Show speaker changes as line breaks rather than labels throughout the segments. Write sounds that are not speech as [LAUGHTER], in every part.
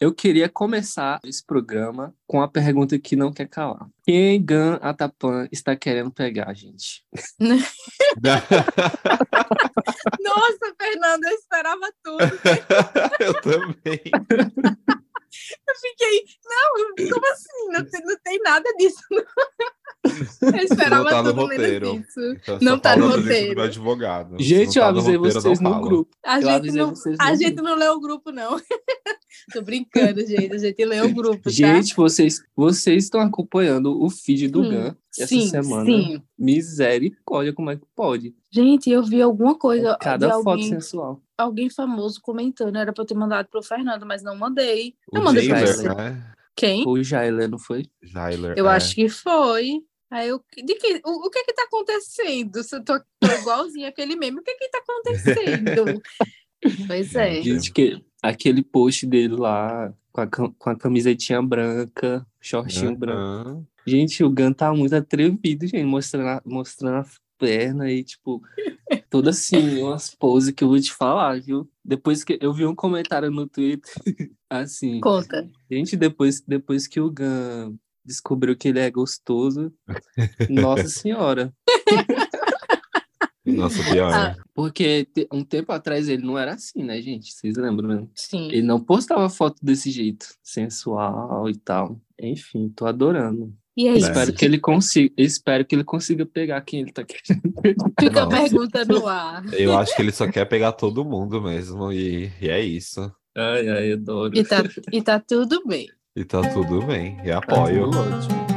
Eu queria começar esse programa com a pergunta que não quer calar. Quem Gan Atapan está querendo pegar, gente? [LAUGHS]
Nossa, Fernando, eu esperava tudo. [LAUGHS]
eu também.
Eu fiquei, não, como assim? Não tem, não tem nada disso. [LAUGHS] Eu esperava
Não tá no
tudo menos
roteiro.
isso.
Então,
Não tá no roteiro.
do advogado.
Gente,
Não
eu
tá
avisei
roteiro,
vocês
não
no
fala.
grupo.
A
Eu
gente, não,
vocês
a
no
gente
grupo.
não leu o grupo, não. [LAUGHS] Tô brincando, gente. A gente leu o grupo, tá?
Gente, vocês, vocês estão acompanhando o feed do
Hum,
Gan essa
sim,
semana.
sim.
Misericórdia, como é que pode?
Gente, eu vi alguma coisa
Cada
de
foto
alguém,
sensual.
alguém famoso comentando. Era pra eu ter mandado pro Fernando, mas não mandei. Eu
O
mandei pra você.
Né?
Quem?
O Jailer, não foi?
Jailer.
Eu
é.
acho que foi. Aí eu, de que, o, o que que tá acontecendo? Se eu tô, tô igualzinho aquele meme, o que que tá acontecendo? [LAUGHS] pois é.
Gente, que aquele post dele lá, com a, com a camisetinha branca, shortinho branco.
Aham.
Gente, o Gun tá muito atrevido, gente, mostrando a, mostrando a perna e, tipo, [LAUGHS] toda assim, umas poses que eu vou te falar, viu? Depois que eu vi um comentário no Twitter, [LAUGHS] assim,
Conta.
gente, depois, depois que o Gun descobriu que ele é gostoso, nossa [LAUGHS] senhora.
Nossa, pior.
Ah.
Porque te- um tempo atrás ele não era assim, né, gente? Vocês lembram, né?
Sim.
Ele não postava foto desse jeito, sensual e tal. Enfim, tô adorando.
E é isso.
Espero que ele consiga, espero que ele consiga pegar quem ele tá querendo.
Fica a pergunta no ar.
Eu acho que ele só quer pegar todo mundo mesmo, e, e é isso.
Ai, ai, adoro.
E tá, e tá tudo bem.
E tá tudo bem, e
Tá
apoio.
tudo ótimo.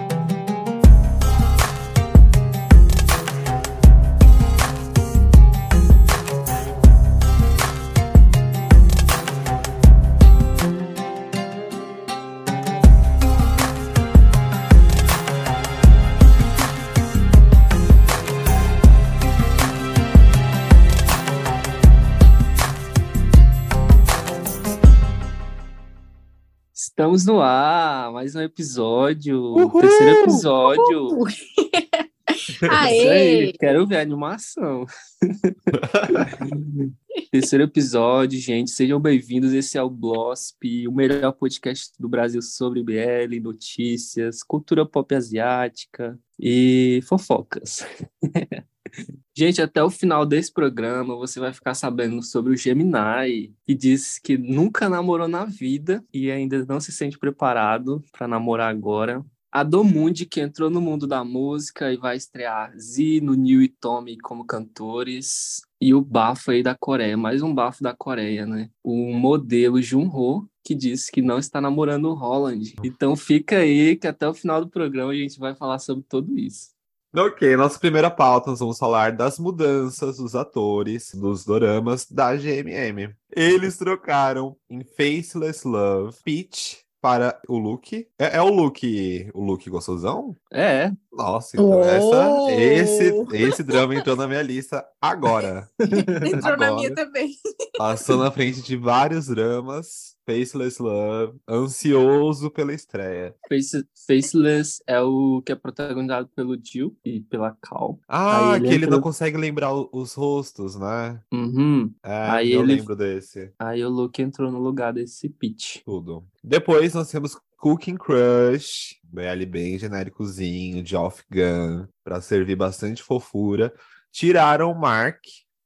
Estamos no ar, mais um episódio,
Uhul!
terceiro episódio. [LAUGHS] Isso aí,
Aê!
quero ver a animação. [LAUGHS] Terceiro episódio, gente. Sejam bem-vindos. Esse é o Blosp, o melhor podcast do Brasil sobre BL, notícias, cultura pop asiática e fofocas. [LAUGHS] Gente, até o final desse programa você vai ficar sabendo sobre o Gemini, que diz que nunca namorou na vida e ainda não se sente preparado para namorar agora. A Domundi, que entrou no mundo da música e vai estrear Z, no New e Tommy como cantores. E o bafo aí da Coreia, mais um bafo da Coreia, né? O modelo Junho, que disse que não está namorando o Holland. Então fica aí que até o final do programa a gente vai falar sobre tudo isso.
Ok, nossa primeira pauta, nós vamos falar das mudanças dos atores dos doramas da GMM. Eles trocaram em Faceless Love Peach para o Luke. É, é o Luke, o Luke gostosão?
É,
Nossa, então
Oh!
essa, esse, esse drama entrou na minha lista agora. [LAUGHS]
Entrou na
Agora.
minha também.
Passou na frente de vários dramas. Faceless Love, ansioso pela estreia.
Face- Faceless é o que é protagonizado pelo Jill e pela Cal.
Ah,
ele
que ele
entrou-
não consegue lembrar os rostos, né?
Uhum.
É,
Aí
eu
ele-
lembro desse.
Aí o Luke entrou no lugar desse Peach.
Tudo. Depois nós temos Cooking Crush, BL bem genéricozinho, de Off Gun, pra servir bastante fofura. Tiraram o Mark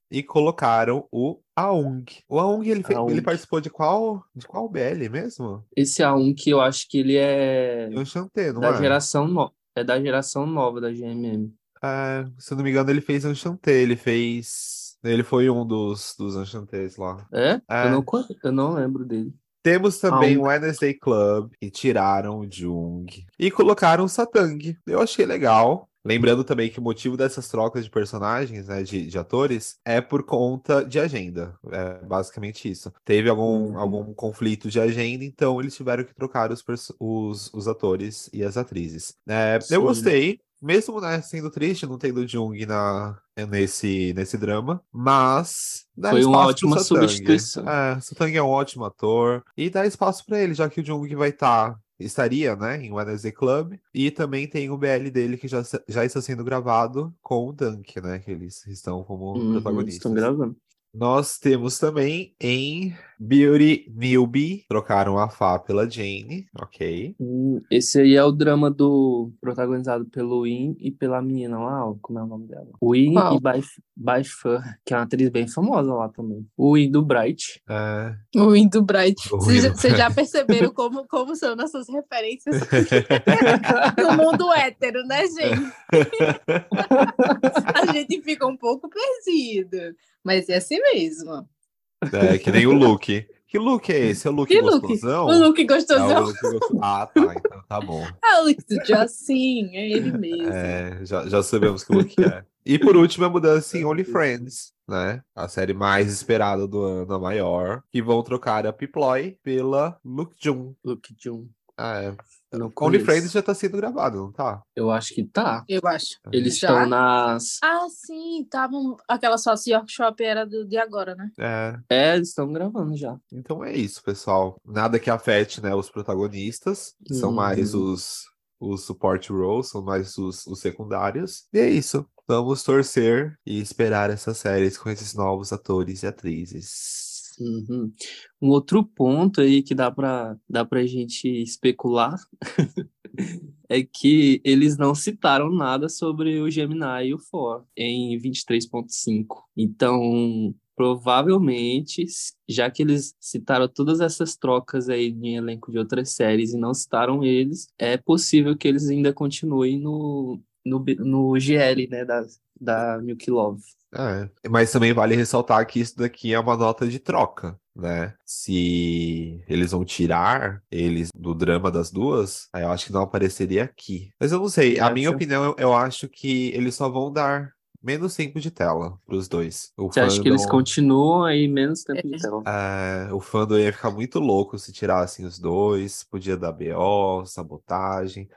e colocaram o Aung. O Aung, ele,
Aung.
ele participou de qual, de qual BL mesmo?
Esse um que eu acho que ele é
Eu chantei, não
da
é?
geração no... é da geração nova da GMM.
É, se eu não me engano, ele fez Enchanté, ele fez. Ele foi um dos, dos Enchantés lá.
É?
É.
Eu, não, eu não lembro dele.
Temos também
Aung.
o Wednesday Club, que tiraram o Jung e colocaram o Satang. Eu achei legal. Lembrando também que o motivo dessas trocas de personagens, né, de, de atores, é por conta de agenda. É basicamente isso. Teve algum,
Uhum.
algum conflito de agenda, então eles tiveram que trocar os, os, os atores e as atrizes. É, eu gostei, mesmo né, sendo triste não tendo Jung na, nesse, nesse drama, mas dá
Foi uma ótima
Satang.
substituição.
É, Satang é um ótimo ator e dá espaço pra ele, já que o Jung vai estar estaria, né, em Wednesday Club, e também tem o BL dele que já, já está sendo gravado com o Dunk, né, que eles estão como
Uhum,
protagonistas.
estão gravando.
Nós temos também em Beauty Newbie trocaram a Fá pela Jane, ok.
Hum, Esse aí é o drama do protagonizado pelo Win e pela menina lá, ó, como é o nome dela? Win e Baif- Baifur, que é uma atriz bem famosa lá também. O Win do Bright.
É,
O Indo Bright.
O
Vocês já-
Indo
vocês já perceberam como, como são nossas referências [LAUGHS] no mundo hétero, né, gente? [LAUGHS] A gente fica um pouco perdido. Mas é assim mesmo.
É, que nem o look. Que look é esse? É o look
Que look?
gostosão?
O look
É o
gostosão.
look gostoso. Ah, tá, então tá bom.
Ah, [LAUGHS] o look do Jocin, é ele mesmo.
É, já, já sabemos que look é. E por último, a mudança em Only Friends, né? A série mais esperada do ano, a maior. Que vão trocar a Piploy pela Luke Jun.
Luke Jun.
Ah, é.
Eu não
Only. Friends já tá sendo gravado, não tá?
Eu acho que tá.
Eu acho.
Eles
Já?
estão nas.
Ah, sim, estavam. Aquela sócia Yorkshop era do, de agora, né?
É.
É, eles estão gravando já.
Então é isso, pessoal. Nada que afete, né, os protagonistas, que são
Uhum.
mais os, os support roles, são mais os, os secundários. E é isso. Vamos torcer e esperar essas séries com esses novos atores e atrizes.
Uhum. Um outro ponto aí que dá para dá pra gente especular [LAUGHS] é que eles não citaram nada sobre o Gemini e o For em 23.5. Então, provavelmente, já que eles citaram todas essas trocas aí em elenco de outras séries e não citaram eles, é possível que eles ainda continuem no, no, no GL, né, da, da Milk Love.
É, mas também vale ressaltar que isso daqui é uma nota de troca, né? Se eles vão tirar eles do drama das duas, aí eu acho que não apareceria aqui. Mas eu não sei, a minha opinião, eu, eu acho que eles só vão dar menos tempo de tela pros dois. O
Você acha que eles
fandom-
continuam aí menos tempo de tela?
É, o fandom ia ficar muito louco se tirassem os dois, podia dar BO, sabotagem.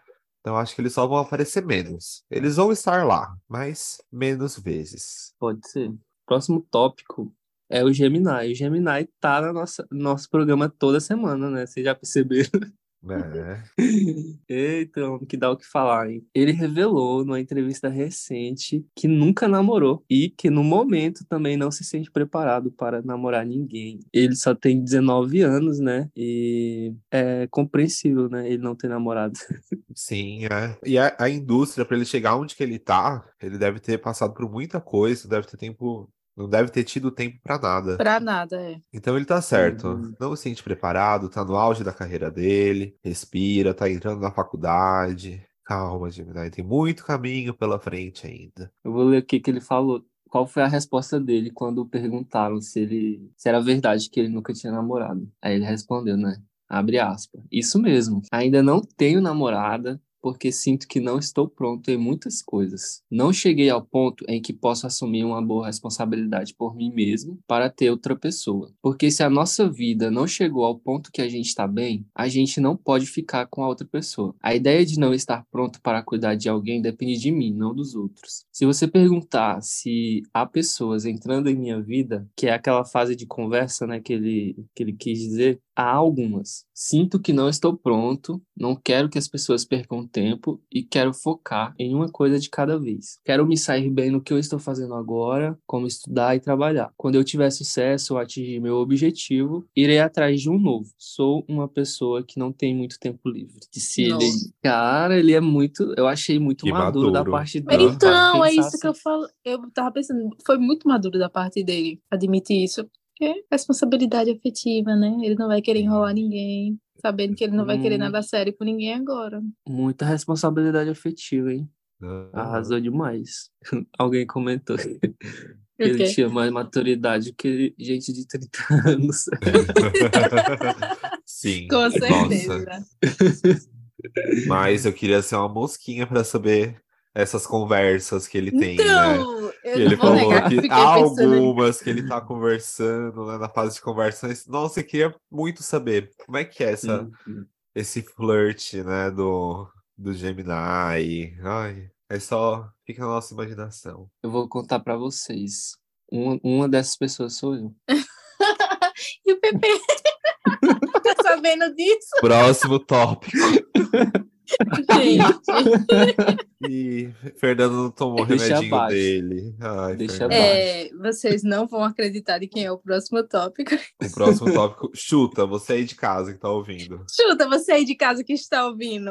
Então acho que eles só vão aparecer menos. Eles vão estar lá, mas menos vezes.
Pode ser. Próximo tópico é o Gemini. O Gemini tá no nossa, no nosso programa toda semana, né? Vocês já perceberam? [LAUGHS]
É. [LAUGHS]
Eita, homem, que dá o que falar, hein? Ele revelou numa entrevista recente que nunca namorou e que no momento também não se sente preparado para namorar ninguém. Ele só tem 19 anos, né? E é compreensível, né? Ele não ter namorado. [LAUGHS]
Sim, é. E a, a indústria, para ele chegar onde que ele tá, ele deve ter passado por muita coisa, deve ter tempo, não deve ter tido tempo para nada.
Pra nada, é.
Então ele tá certo.
Uhum.
Não se sente preparado, tá no auge da carreira dele, respira, tá entrando na faculdade. Calma, Gemini, tem muito caminho pela frente ainda.
Eu vou ler o que que ele falou. Qual foi a resposta dele quando perguntaram se ele se era verdade que ele nunca tinha namorado? Aí ele respondeu, né? Abre aspas. Isso mesmo. Ainda não tenho namorada porque sinto que não estou pronto em muitas coisas. Não cheguei ao ponto em que posso assumir uma boa responsabilidade por mim mesmo para ter outra pessoa. Porque se a nossa vida não chegou ao ponto que a gente está bem, a gente não pode ficar com a outra pessoa. A ideia de não estar pronto para cuidar de alguém depende de mim, não dos outros. Se você perguntar se há pessoas entrando em minha vida, que é aquela fase de conversa, né, que ele, que ele quis dizer, há algumas. Sinto que não estou pronto, não quero que as pessoas percam tempo e quero focar em uma coisa de cada vez. Quero me sair bem no que eu estou fazendo agora, como estudar e trabalhar. Quando eu tiver sucesso ou atingir meu objetivo, irei atrás de um novo. Sou uma pessoa que não tem muito tempo livre. Ele.
Nossa.
Cara, ele é muito. Eu achei muito
Que
maduro, da
maduro.
parte dele.
Então, é isso que eu
assim.
falo. Eu tava pensando, foi muito maduro da parte dele admitir isso. É responsabilidade afetiva, né? Ele não vai querer enrolar ninguém, sabendo que ele não vai querer
Hum.
nada sério com ninguém agora.
Muita responsabilidade afetiva, hein?
Aham.
Arrasou demais. [LAUGHS] Alguém comentou que ele tinha mais maturidade que gente de 30 anos. [LAUGHS]
Sim.
Com
Nossa.
certeza.
Mas eu queria ser uma mosquinha para saber essas conversas que ele tem, né?
Então,
E
eu
ele
não vou
falou
negar que
há
pensando.
algumas que ele tá conversando, né, na fase de conversões. Nossa, eu queria muito saber como é que é essa,
Uhum.
esse flirt, né, do, do Gemini. Ai, é só fica na nossa imaginação.
Eu vou contar pra vocês. Uma, uma dessas pessoas sou eu. [LAUGHS]
E o Pepe? [LAUGHS] tá sabendo disso?
Próximo tópico. [LAUGHS]
Gente,
E Fernando não tomou o remedinho
abaixo.
dele. Ai,
Deixa
Fernando.
é, vocês não vão acreditar em quem é o próximo tópico.
O próximo tópico. Chuta, você aí de casa que tá ouvindo.
Chuta, você aí de casa que está ouvindo.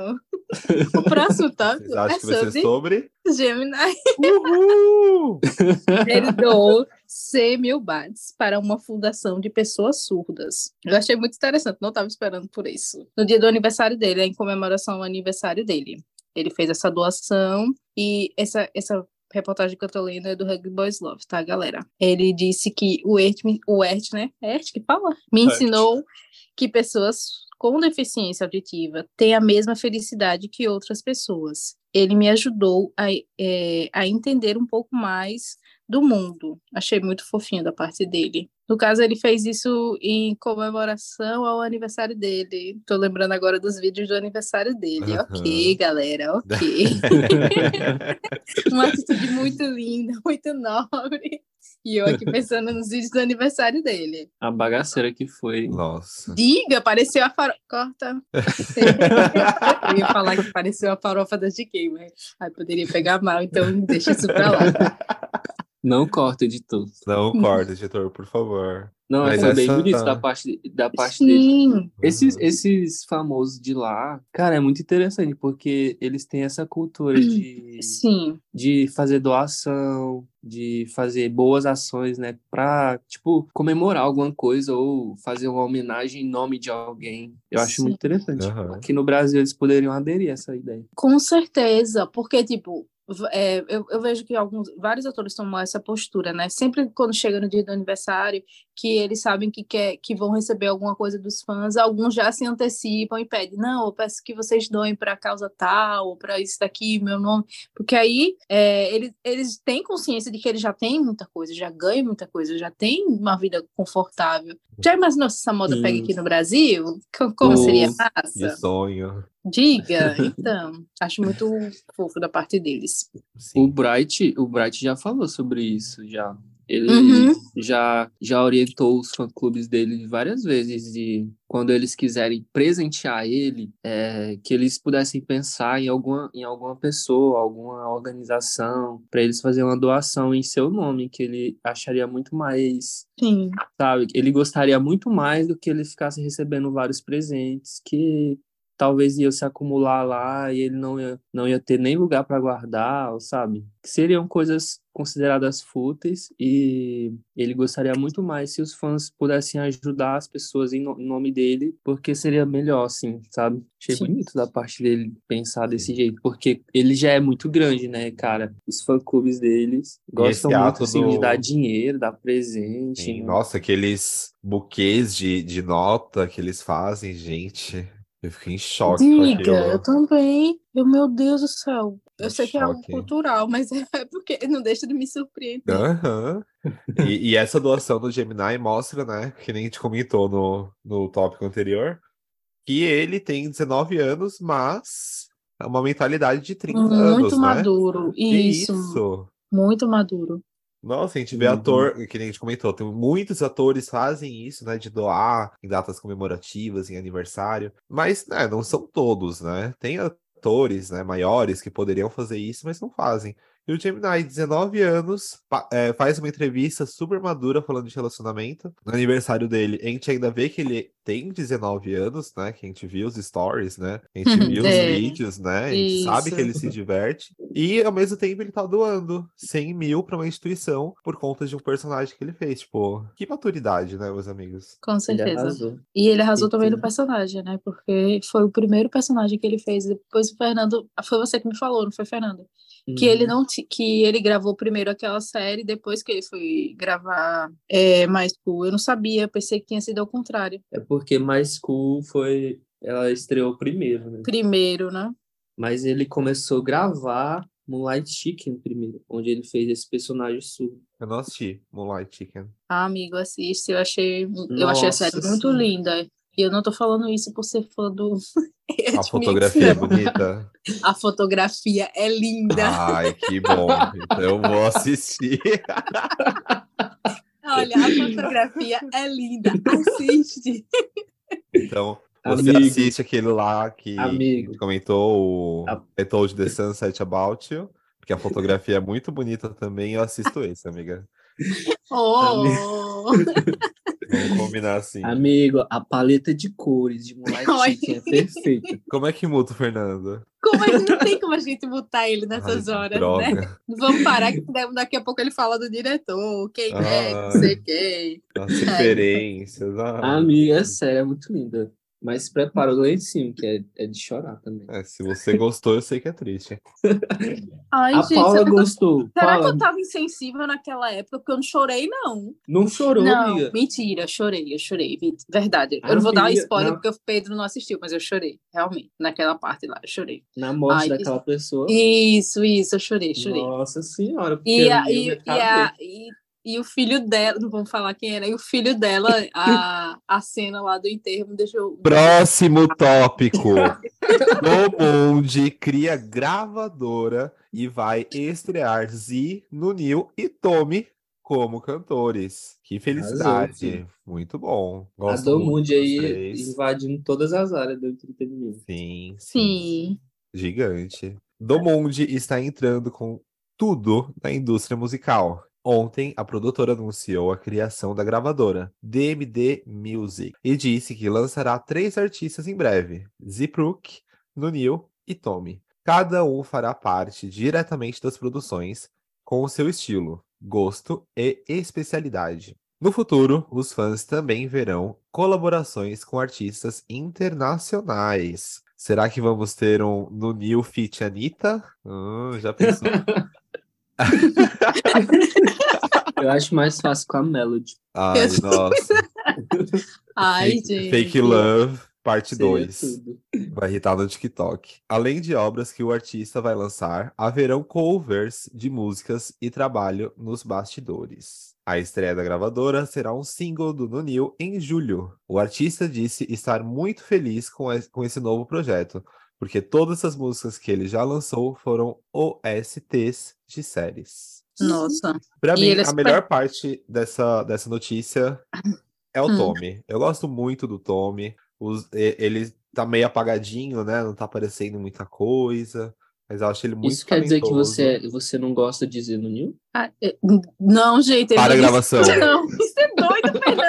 O próximo tópico
Vocês acham
é
que vai ser
sobre
sobre?
Gemini.
Uhul!
Ele doou 100 mil bahts para uma fundação de pessoas surdas. Eu achei muito interessante, não estava esperando por isso. No dia do aniversário dele, em comemoração ao aniversário dele. Ele fez essa doação e essa, essa reportagem que eu tô lendo é do Rugby Boys Love, tá, galera? Ele disse que o Ert, o Ert, né? Ert que fala? Me
Ert.
ensinou que pessoas com deficiência auditiva têm a mesma felicidade que outras pessoas. Ele me ajudou a, é, a entender um pouco mais do mundo. Achei muito fofinho da parte dele. No caso, ele fez isso em comemoração ao aniversário dele. Tô lembrando agora dos vídeos do aniversário dele.
Aham.
Ok, galera, ok. [LAUGHS] Uma atitude muito linda, muito nobre. E eu aqui pensando nos vídeos do aniversário dele.
A bagaceira que foi.
Nossa.
Diga, pareceu a farofa. Corta. [LAUGHS] Eu ia falar que pareceu a farofa da GK, mas aí poderia pegar mal, então deixa isso pra lá.
Não corta, editor.
Não corta, editor, por favor.
Não,
Mas
foi bem bonito da parte, da parte dele.
Sim,
Esses,
Uhum.
esses famosos de lá, cara, é muito interessante, porque eles têm essa cultura de,
sim.
de fazer doação, de fazer boas ações, né? Pra, tipo, comemorar alguma coisa ou fazer uma homenagem em nome de alguém. Eu acho
Sim.
muito interessante.
Aham.
Aqui no Brasil eles poderiam aderir a essa ideia.
Com certeza, porque, tipo, é, eu, eu vejo que alguns, vários atores tomam essa postura, né? Sempre quando chega no dia do aniversário, que eles sabem que, quer, que vão receber alguma coisa dos fãs, alguns já se antecipam e pedem, não, eu peço que vocês doem para a causa tal, para isso daqui, meu nome. Porque aí é, eles, eles têm consciência de que eles já têm muita coisa, já ganham muita coisa, já têm uma vida confortável. Já imaginou se essa moda
Sim.
pega aqui no Brasil? Co- Como
Oh,
seria massa?
sonho.
Diga, [LAUGHS] então. Acho muito fofo da parte deles.
O
Sim.
Bright, o Bright já falou sobre isso já. Ele
Uhum.
já, já orientou os fã-clubes dele várias vezes de quando eles quiserem presentear ele, é, que eles pudessem pensar em alguma, em alguma pessoa, alguma organização, para eles fazerem uma doação em seu nome, que ele acharia muito mais,
Sim.
sabe? Ele gostaria muito mais do que ele ficasse recebendo vários presentes que talvez ia se acumular lá e ele não ia, não ia ter nem lugar para guardar, sabe? Seriam coisas consideradas fúteis e ele gostaria muito mais se os fãs pudessem ajudar as pessoas em, no- em nome dele, porque seria melhor, assim, sabe? Achei
Sim.
bonito da parte dele pensar desse jeito, porque ele já é muito grande, né, cara? Os fã-clubes deles gostam muito, assim,
do-
de dar dinheiro, dar presente,
Sim,
né?
Nossa, aqueles buquês de, de nota que eles fazem, gente. Eu fiquei em choque
Diga, eu também. Eu, meu Deus do céu. Eu sei que é algo
choque.
cultural, [LAUGHS] mas é porque não deixa de me surpreender.
Aham. E, e essa doação do Gemini mostra, né, que nem a gente comentou no, no tópico anterior, que ele tem 19 anos, mas é uma mentalidade de 30
Muito
anos, né?
maduro.
Que
Isso,
isso?
muito maduro.
Nossa, a gente vê
Uhum.
ator, que nem a gente comentou, tem muitos atores fazem isso, né, de doar em datas comemorativas, em aniversário, mas, né, não são todos, né? Tem atores, né, maiores que poderiam fazer isso, mas não fazem. E o Gemini, 19 anos, é, faz uma entrevista super madura falando de relacionamento. No aniversário dele, a gente ainda vê que ele tem 19 anos, né? Que a gente viu os stories, né? A gente viu os
É.
vídeos, né? A gente sabe que
Isso.
ele se diverte. E ao mesmo tempo ele tá doando 100 mil pra uma instituição por conta de um personagem que ele fez. Tipo, que maturidade, né, meus amigos?
Com
Ele
certeza.
arrasou.
E ele arrasou também no
Então-
personagem, né? Porque foi o primeiro personagem que ele fez. Depois o Fernando. Foi você que me falou, não foi, Fernando? Que ele
Uhum.
não ti- que ele gravou primeiro aquela série, depois que ele foi gravar é, mais cool. Eu não sabia, eu pensei que tinha sido ao contrário.
É porque Mais Cool foi. Ela estreou primeiro, né?
Primeiro, né?
Mas ele começou a gravar Moonlight Chicken primeiro, onde ele fez esse personagem surdo.
Eu não assisti Moonlight Chicken.
Ah, amigo, assiste. Eu achei, eu achei a
Nossa
série muito
Senhora.
linda. E eu não tô falando isso por ser fã do.
A [LAUGHS] fotografia é bonita.
A fotografia é linda.
Ai, que bom. Então eu vou assistir. [LAUGHS]
Olha, a fotografia é linda. [LAUGHS] Assiste.
Então, Você
Amigo.
assiste aquele lá que
Amigo.
comentou o I Told the Sunset About You, porque a fotografia é muito bonita também, eu assisto esse, amiga.
Oh! [LAUGHS]
Vamos combinar assim.
Amigo, a paleta de cores de Moonlight. [LAUGHS] Chicken é perfeita.
Como é que muda o Fernando?
Como é que não tem como a gente botar ele nessas
Ai,
horas,
droga.
né? Vamos parar que daqui a pouco ele fala do diretor, quem é, não sei quem.
As referências. ah.
Amiga, é sério, é muito linda. Mas se prepara o lencinho, que é, é de chorar também.
É, se você gostou, eu sei que é triste. [LAUGHS]
Ai,
a
gente,
Paula gostou.
será que
Paula,
eu tava insensível naquela época? Porque eu não chorei, não.
não chorou,
não,
amiga.
mentira, chorei, eu chorei. Verdade. Eu não vou dar spoiler
não.
porque o Pedro não assistiu, mas eu chorei, realmente. Naquela parte lá, eu chorei.
Na morte
Ai,
daquela pessoa.
Isso, isso, eu chorei, chorei.
Nossa senhora. porque
E,
eu
a, e, e, a, e, e o filho dela, não vamos falar quem era, e o filho dela, a, a cena lá do enterro me deixou.
Próximo tópico. O Monde cria gravadora e vai estrear Z, Nunil e Tommy como cantores. Que felicidade.
filho.
Muito bom.
A
Gosto
do
muito
Mundo
dos
aí
três.
invadindo todas as áreas do entretenimento.
Sim, sim.
Sim.
Gigante. Domonde está entrando com tudo na indústria musical. Ontem, a produtora anunciou a criação da gravadora DMD Music e disse que lançará três artistas em breve: Ziprook, Nunil e Tommy. Cada um fará parte diretamente das produções com o seu estilo, gosto e especialidade. No futuro, os fãs também verão colaborações com artistas internacionais. Será que vamos ter um New Fit Anitta? Hum, já pensou? [LAUGHS] [LAUGHS]
Eu acho mais fácil com a Melody.
Ai,
Eu-
nossa. [LAUGHS]
Ai,
Fake,
gente.
Fake Love, parte
Seria
2.
tudo.
Vai irritar no TikTok. Além de obras que o artista vai lançar, haverão covers de músicas e trabalho nos bastidores. A estreia da gravadora será um single do Nunil em julho. O artista disse estar muito feliz com esse novo projeto, porque todas as músicas que ele já lançou foram OSTs de séries.
Nossa.
Pra
E
mim,
é
a
super-
melhor parte dessa, dessa notícia é o
Hum.
Tommy. Eu gosto muito do Tommy. Os- ele tá meio apagadinho, né? Não tá aparecendo muita coisa. Mas eu acho ele muito
Isso quer dizer que você, você não gosta de Zenonil?
Ah, é- Não, gente. ele
Para a
não
gravação. [LAUGHS]
disse-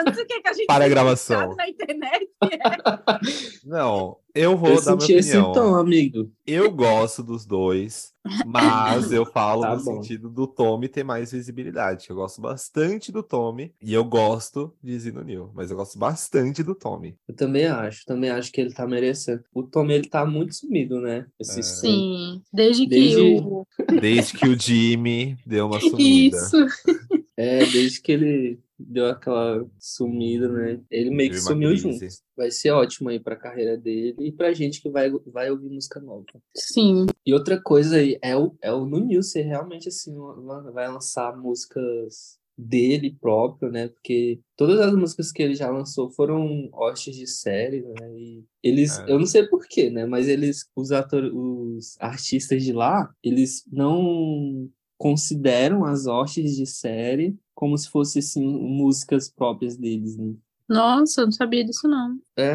Não, isso é que a gente
Para a gravação.
na internet? [LAUGHS]
Não, eu vou
Eu
dar minha
senti esse
opinião.
tom, amigo.
Eu gosto dos dois, mas eu falo [LAUGHS]
Tá
no
bom.
sentido do Tommy ter mais visibilidade. Eu gosto bastante do Tommy e eu gosto de Zino New, mas eu gosto bastante do Tommy.
Eu também acho, também acho que ele tá merecendo. O Tom, ele tá muito sumido, né? Esse
É.
Sim. Desde que
Desde-
o.
Desde que o Jimmy deu uma [LAUGHS] sumida.
Isso.
É, desde que ele deu aquela sumida, né? Ele meio que sumiu
crise.
junto. Vai ser ótimo aí pra carreira dele e pra gente que vai, vai ouvir música nova.
Sim.
E outra coisa aí é o, é o Nunil ser realmente assim, vai lançar músicas dele próprio, né? Porque todas as músicas que ele já lançou foram hostes de série, né? E eles,
É.
eu não sei porquê, né? Mas eles, os atores, os artistas de lá, eles não consideram as hostes de série como se fossem assim, músicas próprias deles, né?
Nossa, eu não sabia disso, não.
É,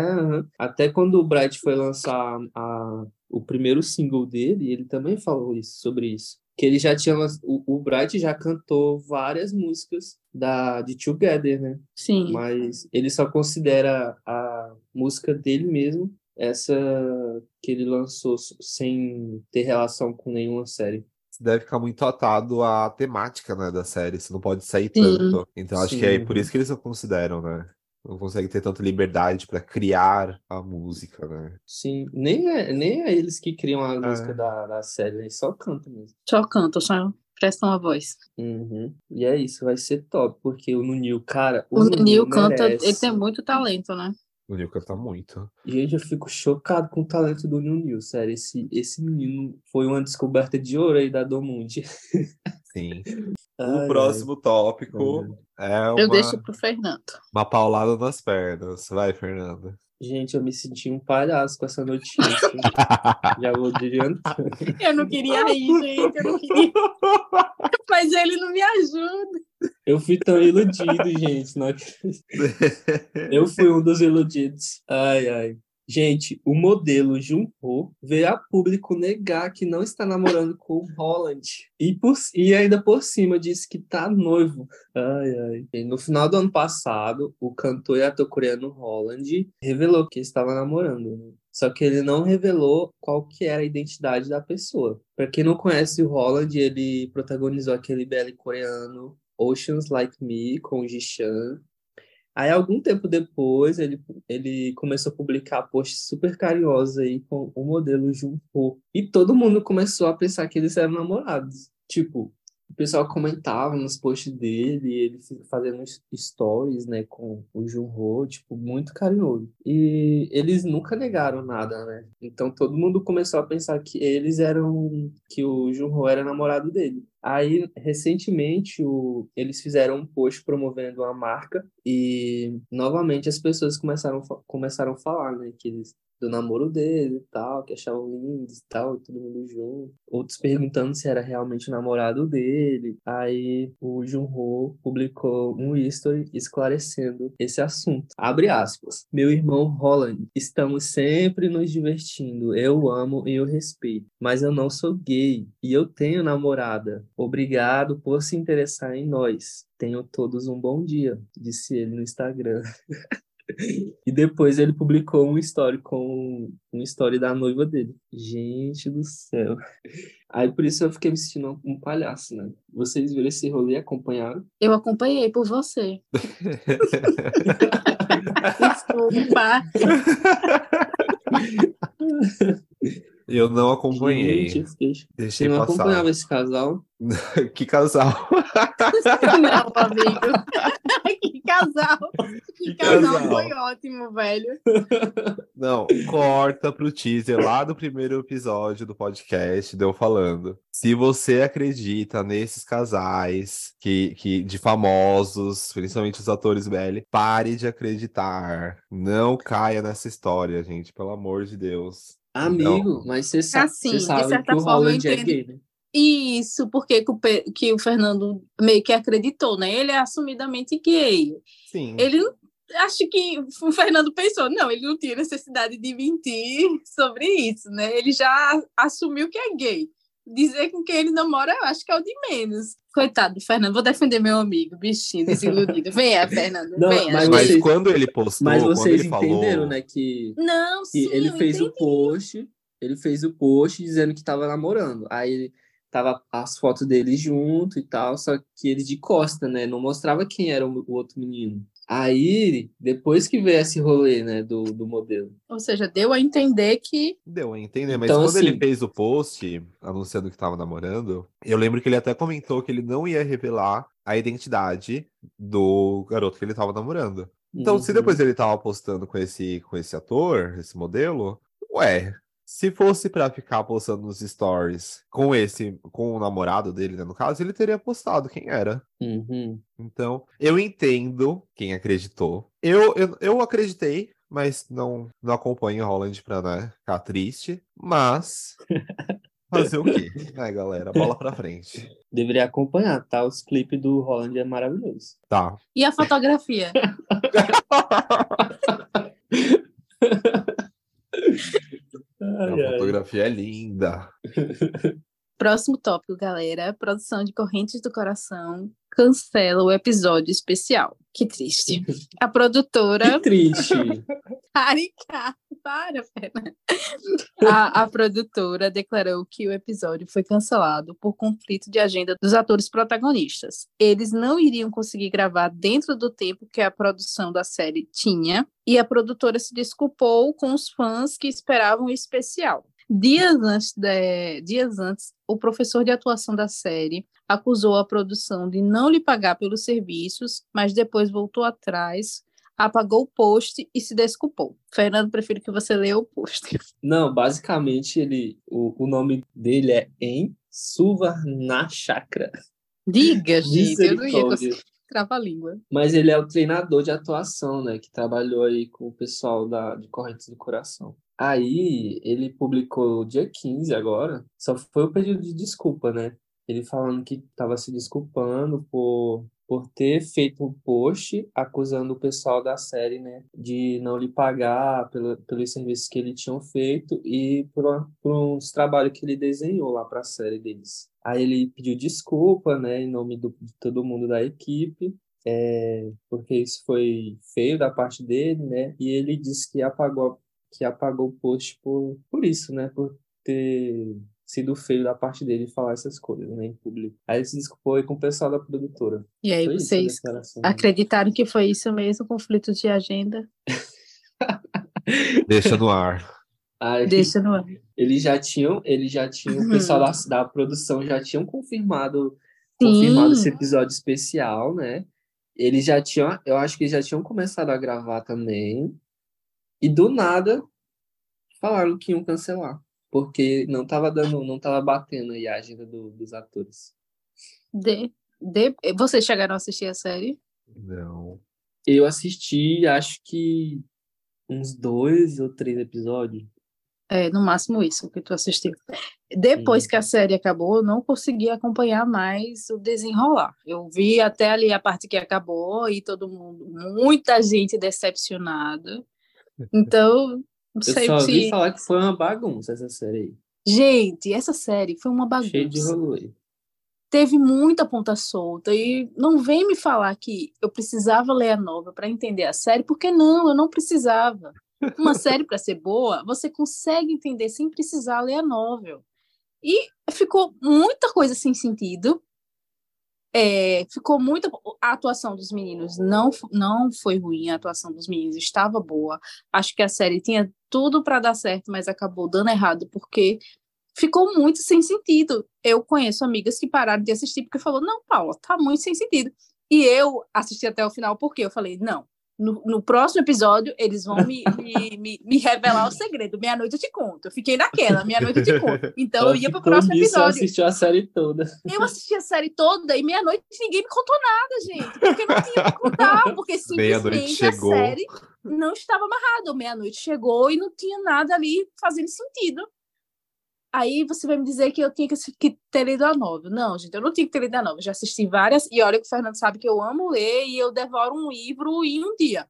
até quando o Bright foi lançar a, o primeiro single dele, ele também falou isso, sobre isso. Que ele já tinha. O, o Bright já cantou várias músicas da, de Together, né?
Sim.
Mas ele só considera a música dele mesmo, essa que ele lançou sem ter relação com nenhuma série.
Deve ficar muito atado à temática, né, da série. Você não pode sair
Sim.
tanto. Então acho que é
Sim.
por isso que eles não consideram, né? Não consegue ter tanta liberdade pra criar a música, né?
Sim, nem é, nem é eles que criam a música
É.
da, da série, eles só cantam mesmo.
Só canto, só prestam a voz.
Uhum. E é isso, vai ser top, porque o Nunil, cara,
O Nunil canta,
merece.
ele tem muito talento, né?
O Nil canta muito.
Gente, eu fico chocado com o talento do Nunil, sério. Esse, esse menino foi uma descoberta de ouro aí da Domundi.
Sim. [LAUGHS]
Ai,
o próximo tópico é
Eu
uma,
deixo pro Fernando.
uma paulada nas pernas. Vai, Fernanda.
ai. Gente, eu me senti um palhaço com essa notícia. [LAUGHS] Já vou adiantando.
Eu não queria rir, gente, eu não queria. [LAUGHS] Mas ele não me ajuda.
Eu fui tão iludido, gente. Não. Eu fui um dos iludidos. Ai, ai. Gente, o modelo Junho veio a público negar que não está namorando com o Holland. E, por, e ainda por cima disse que tá noivo. Ai, ai. E no final do ano passado, o cantor e ator coreano Holland revelou que estava namorando. Né? Só que ele não revelou qual que era a identidade da pessoa. Para quem não conhece o Holland, ele protagonizou aquele BL coreano Oceans Like Me com Jishan. Aí, algum tempo depois, ele, ele começou a publicar posts super carinhosos aí com o modelo Junho. E todo mundo começou a pensar que eles eram namorados. Tipo, o pessoal comentava nos posts dele, ele fazendo stories, né, com o Junho, tipo, muito carinhoso. E eles nunca negaram nada, né? Então todo mundo começou a pensar que eles eram, que o Junho era namorado dele. Aí, recentemente, o, eles fizeram um post promovendo a marca e, novamente, as pessoas começaram, começaram a falar, né, que eles do namoro dele e tal, que achavam lindos e tal, todo mundo junto. Outros perguntando se era realmente o namorado dele. Aí o Junho publicou um history esclarecendo esse assunto. Abre aspas. Meu irmão Holland, estamos sempre nos divertindo. Eu amo e eu respeito. Mas eu não sou gay e eu tenho namorada. Obrigado por se interessar em nós. Tenham todos um bom dia, disse ele no Instagram. [LAUGHS] E depois ele publicou um story com um story da noiva dele. Gente do céu. Aí por isso eu fiquei me sentindo um palhaço, né? Vocês viram esse rolê acompanharam?
Eu acompanhei por você. [LAUGHS] [LAUGHS] Desculpa.
Eu não acompanhei.
Gente, Deixei Você não passar. acompanhava esse casal? [LAUGHS]
que casal? [LAUGHS]
não, amigo. [LAUGHS] que casal. Que, casal, casal foi ótimo, velho.
Não, corta pro teaser lá do primeiro episódio do podcast, deu falando. Se você acredita nesses casais que, que de famosos, principalmente os atores BL, pare de acreditar. Não caia nessa história, gente, pelo amor de Deus.
Amigo, não. mas você sabe, assim, você sabe que o Holland é gay, né?
Isso, porque que o Fernando meio que acreditou, né? Ele é assumidamente gay.
Sim.
Ele acho que o Fernando pensou, não, ele não tinha necessidade de mentir sobre isso, né? Ele já assumiu que é gay. Dizer com quem ele namora, eu acho que é o de menos. Coitado do Fernando, vou defender meu amigo, bichinho desiludido. Venha, [LAUGHS] Fernando, não, venha.
Mas, vocês, quando ele postou,
mas vocês
ele
entenderam,
falou...
né, que,
não,
que
sim,
ele fez
entendi.
o post, ele fez o post dizendo que estava namorando. Aí tava as fotos deles junto e tal, só que ele de costa, né? Não mostrava quem era o outro menino. Aí, depois que veio esse rolê, né, do, do modelo.
Ou seja, deu a entender que.
Deu a entender, mas então, quando assim... ele fez o post anunciando que estava namorando, eu lembro que ele até comentou que ele não ia revelar a identidade do garoto que ele estava namorando. Então, uhum. se depois ele tava postando com esse, com esse ator, esse modelo, ué, se fosse para ficar postando nos stories com esse, com o namorado dele, né, no caso, ele teria postado quem era.
Uhum.
Então, eu entendo quem acreditou. Eu, eu, eu acreditei, mas não, não acompanho o Holland pra né, ficar triste. Mas. [LAUGHS] Fazer o quê? É, galera, bola pra frente.
Deveria acompanhar, tá? Os clipes do Holland é maravilhoso.
Tá.
E a fotografia? [LAUGHS]
Ai, a fotografia é linda. [LAUGHS]
Próximo tópico, galera. Produção de Correntes do Coração cancela o episódio especial. Que triste. [LAUGHS] A produtora.
Que triste. [LAUGHS]
Arica, para. [LAUGHS] A, a produtora declarou que o episódio foi cancelado por conflito de agenda dos atores protagonistas. Eles não iriam conseguir gravar dentro do tempo que a produção da série tinha, e a produtora se desculpou com os fãs que esperavam o especial. Dias antes, de, dias antes, o professor de atuação da série acusou a produção de não lhe pagar pelos serviços, mas depois voltou atrás, apagou o post e se desculpou. Fernando, prefiro que você leia o post. [LAUGHS]
Não, basicamente ele, o, o nome dele é Em Suvarnachakra.
Diga, gente, eu não ia conseguir travar a língua.
Mas ele é o treinador de atuação, né, que trabalhou aí com o pessoal da, de Correntes do Coração. Aí ele publicou dia 15 agora, só foi o pedido de desculpa, né? Ele falando que estava se desculpando por por ter feito um post acusando o pessoal da série, né, de não lhe pagar pelo, pelos serviços que ele tinham feito e por, por uns trabalhos que ele desenhou lá para a série deles. Aí ele pediu desculpa, né, em nome do, de todo mundo da equipe, é, porque isso foi feio da parte dele, né, e ele disse que apagou que apagou o post por, por isso, né, por ter sido feio da parte dele falar essas coisas, né, em público. Aí ele se desculpou com o pessoal da produtora.
E aí
Foi
vocês
isso,
acreditaram que foi isso mesmo, conflito de agenda? [LAUGHS]
Deixa no ar.
Aí,
Deixa no ar.
Eles já tinham, eles já tinham, o
Uhum.
pessoal da, da produção já tinham confirmado,
Sim.
confirmado esse episódio especial, né? Eles já tinham, eu acho que eles já tinham começado a gravar também. E do nada falaram que iam cancelar, porque não tava dando, não tava batendo aí a agenda do- dos atores.
De, de, vocês chegaram a assistir a série?
Não.
Eu assisti, acho que uns dois ou três episódios.
É, no máximo isso que tu assistiu. Depois
Sim.
que a série acabou, eu não consegui acompanhar mais o desenrolar. Eu vi até ali a parte que acabou e todo mundo, muita gente decepcionada. [LAUGHS] Então, não
Eu
sei
só
se.
falar que foi uma bagunça essa série aí.
Gente, essa série foi uma
Cheio de
bagunça.
rolê.
Teve muita ponta solta e não vem me falar que eu precisava ler a novela para entender a série, porque não, eu não precisava. Uma [LAUGHS] série para ser boa, você consegue entender sem precisar ler a novel. E ficou muita coisa sem sentido. É, ficou muita. A atuação dos meninos não, não foi ruim, a atuação dos meninos estava boa. Acho que a série tinha tudo para dar certo, mas acabou dando errado, porque ficou muito sem sentido. Eu conheço amigas que pararam de assistir porque falou: não, Paula, tá muito sem sentido. E eu assisti até o final porque eu falei: não. No, no próximo episódio, eles vão me, me, me, me revelar o segredo. Meia-noite eu te conto. Eu fiquei naquela, meia-noite eu te conto. [LAUGHS] Então eu ia pro próximo
nisso,
episódio.
assistiu a série toda.
Eu assisti a série toda e meia-noite ninguém me contou nada, gente. Porque não tinha que contar. Porque simplesmente a série não estava amarrada. Meia-noite chegou e não tinha nada ali fazendo sentido. Aí você vai me dizer que eu tinha que, ter lido a novela. Não, gente, eu não tinha que ter lido a novela. Já assisti várias. E olha que o Fernando sabe que eu amo ler e eu devoro um livro em um dia.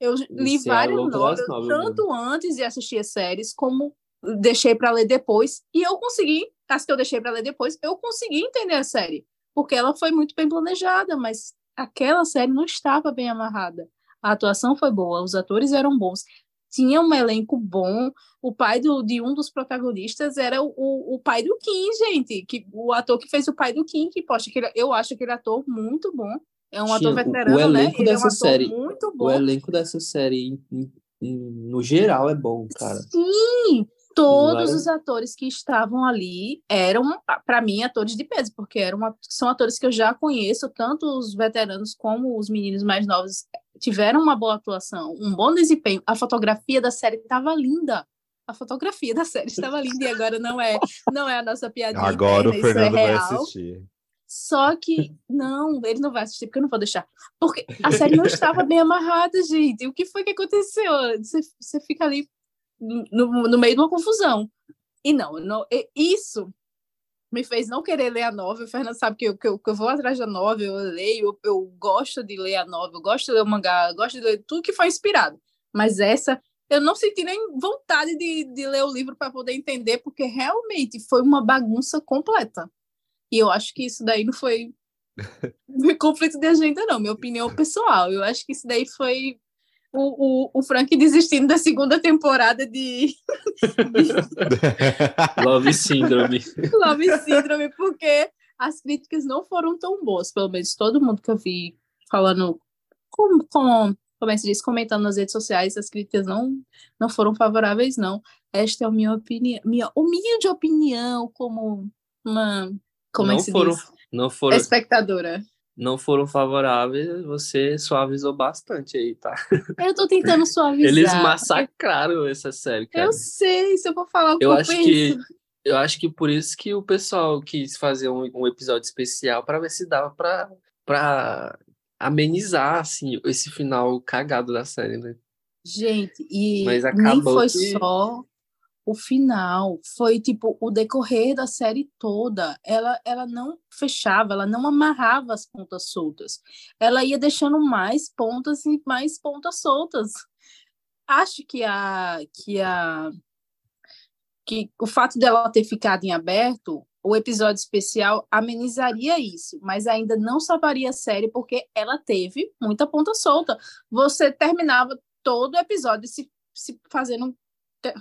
Eu li
Você é a
várias
das
novelas, tanto antes de assistir as séries, como deixei para ler depois. E eu consegui, as que eu deixei para ler depois, eu consegui entender a série. Porque ela foi muito bem planejada, mas aquela série não estava bem amarrada. A atuação foi boa, os atores eram bons, tinha um elenco bom. O pai do, de um dos protagonistas era o, o, o pai do Kim, gente. Que, o ator que fez o pai do Kim, que poxa, que ele- eu acho aquele ator muito bom. É um ator
o- o
veterano, né? Ele é um
dessa
ator
série-
muito
O
bom.
elenco dessa série, em- em- em- no geral, é bom, cara.
Sim, todos os atores que estavam ali eram, para mim, atores de peso, porque eram, são atores que eu já conheço, tanto os veteranos como os meninos mais novos tiveram uma boa atuação, um bom desempenho. A fotografia da série estava linda. A fotografia da série estava linda e agora não é, não é a nossa piadinha. [LAUGHS]
Agora o
interna, isso é
Fernando vai
real.
assistir.
Só que, não, ele não vai assistir, porque eu não vou deixar. Porque a série não estava bem amarrada, gente. O que foi que aconteceu? Você, você fica ali no, no meio de uma confusão. E não, não isso me fez não querer ler a novela. O Fernando sabe que eu, que eu, que eu vou atrás da novela, eu leio, eu, eu gosto de ler a novela, eu gosto de ler o mangá, gosto de ler tudo que foi inspirado. Mas essa, eu não senti nem vontade de, de ler o livro para poder entender, porque realmente foi uma bagunça completa. E eu acho que isso daí não foi [LAUGHS] conflito de agenda, não. Minha opinião pessoal. Eu acho que isso daí foi o, o, o Frank desistindo da segunda temporada de, [LAUGHS]
Love Syndrome.
Love Syndrome, porque as críticas não foram tão boas. Pelo menos todo mundo que eu vi falando, com, com, como é que se diz, comentando nas redes sociais, as críticas não, não foram favoráveis, não. Esta é a minha opinião, minha humilde opinião como uma. Como é
não
que se
foram,
diz?
não foram,
Espectadora.
Não foram favoráveis, você suavizou bastante aí, tá? [LAUGHS]
Eu tô tentando suavizar.
Eles massacraram essa série, cara.
Eu sei, se eu vou falar o que
Eu
eu,
acho
penso.
que eu acho que por isso que o pessoal quis fazer um, um episódio especial para ver se dava para para amenizar assim esse final cagado da série, né?
Gente, e
Mas
nem foi
que-
só o final foi tipo o decorrer da série toda. Ela, ela não fechava, ela não amarrava as pontas soltas. Ela ia deixando mais pontas e mais pontas soltas. Acho que a que a que o fato dela ter ficado em aberto, o episódio especial amenizaria isso, mas ainda não salvaria a série porque ela teve muita ponta solta. Você terminava todo o episódio se, se fazendo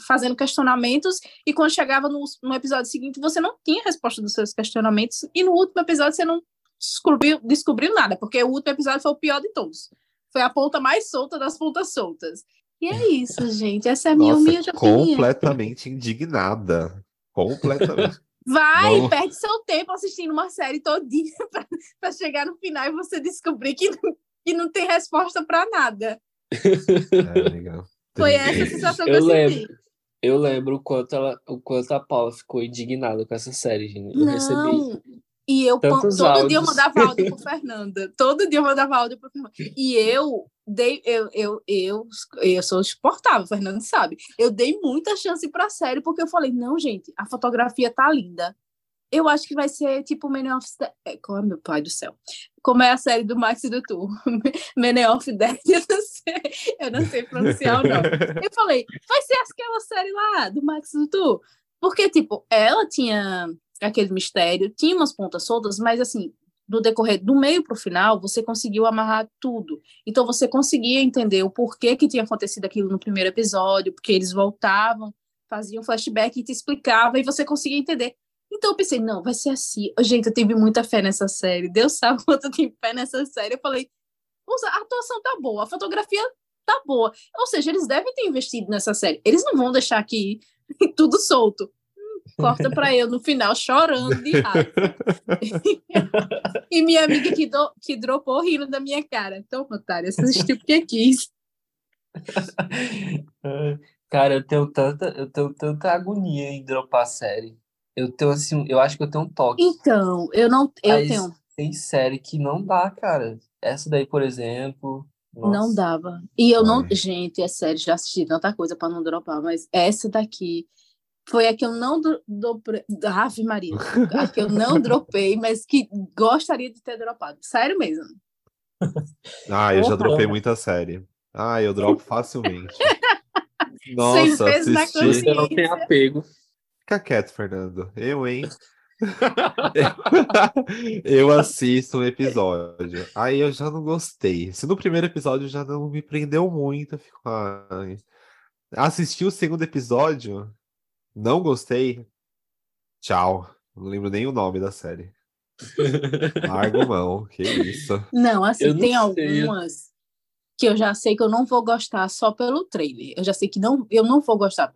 fazendo questionamentos e quando chegava no, no episódio seguinte você não tinha resposta dos seus questionamentos e no último episódio você não descobriu, descobriu nada, porque o último episódio foi o pior de todos. Foi a ponta mais solta das pontas soltas. E é isso, [LAUGHS] gente. Essa é a minha
Nossa,
humilde opinião.
completamente indignada. Completamente. [LAUGHS]
Vai,
Não.
perde seu tempo assistindo uma série todinha [LAUGHS] para chegar no final e você descobrir que, não- que não tem resposta para nada.
É, legal.
Foi essa a sensação que
Eu
eu senti.
lembro. Eu lembro o quanto, ela, o quanto a Paula ficou indignada com essa série, gente. Eu recebi.
Não. E eu
tantos
todo dia eu
áudios.
mandava áudio pro [LAUGHS] Fernanda. Todo dia eu mandava áudio pro Fernanda. E eu dei, eu, eu, eu, eu sou suportável, o Fernando sabe. Eu dei muita chance pra série, porque eu falei, não, gente, a fotografia tá linda. Eu acho que vai ser tipo Men of Death. Como é meu pai do céu? Como é a série do Max e do Tu? [LAUGHS] Men of Death, eu não sei, eu não sei pronunciar o nome. Eu falei, vai ser aquela série lá do Max do Tu. Porque, tipo, ela tinha aquele mistério, tinha umas pontas soltas, mas assim, do decorrer do meio pro final, você conseguiu amarrar tudo. Então você conseguia entender o porquê que tinha acontecido aquilo no primeiro episódio, porque eles voltavam, faziam flashback e te explicava, e você conseguia entender. Então eu pensei, não, vai ser assim. Gente, eu tive muita fé nessa série. Deus sabe [LAUGHS] quanto eu tive fé nessa série. Eu falei, "Usa, a atuação tá boa, a fotografia tá boa. Ou seja, eles devem ter investido nessa série. Eles não vão deixar aqui [LAUGHS] tudo solto. Hum, Corta pra eu no final chorando de raiva. [LAUGHS] e minha amiga que, do, que dropou rindo da minha cara. Então, otária, você assistiu porque quis.
Cara, eu tenho tanta, eu tenho tanta agonia em dropar a série. Eu tenho assim, eu acho que eu tenho um toque.
Então, eu não. Eu
Mas
tenho.
tem série que não dá, cara. Essa daí, por exemplo.
Não
nossa.
dava. E eu não.
Ai.
Gente, é sério, já assisti tanta coisa pra não dropar, mas essa daqui foi a que eu não do, do, Ave Maria. A que eu não [LAUGHS] dropei, mas que gostaria de ter dropado. Sério mesmo. [LAUGHS]
Ah, eu já dropei muita série. Ah, eu dropo facilmente. [LAUGHS]
Sem
Nossa,
peso na
assisti.
Você não tem
consciência.
apego.
Fica quieto, Fernando. Eu, hein? [LAUGHS] eu assisto um episódio. Aí eu já não gostei. Se no primeiro episódio já não me prendeu muito, eu fico. Ai. Assisti o segundo episódio, não gostei. Tchau. Não lembro nem o nome da série. [LAUGHS] Largo mão, que isso.
Não, assim,
não
tem
sei.
algumas que eu já sei que eu não vou gostar só pelo trailer. Eu já sei que não, eu não vou gostar.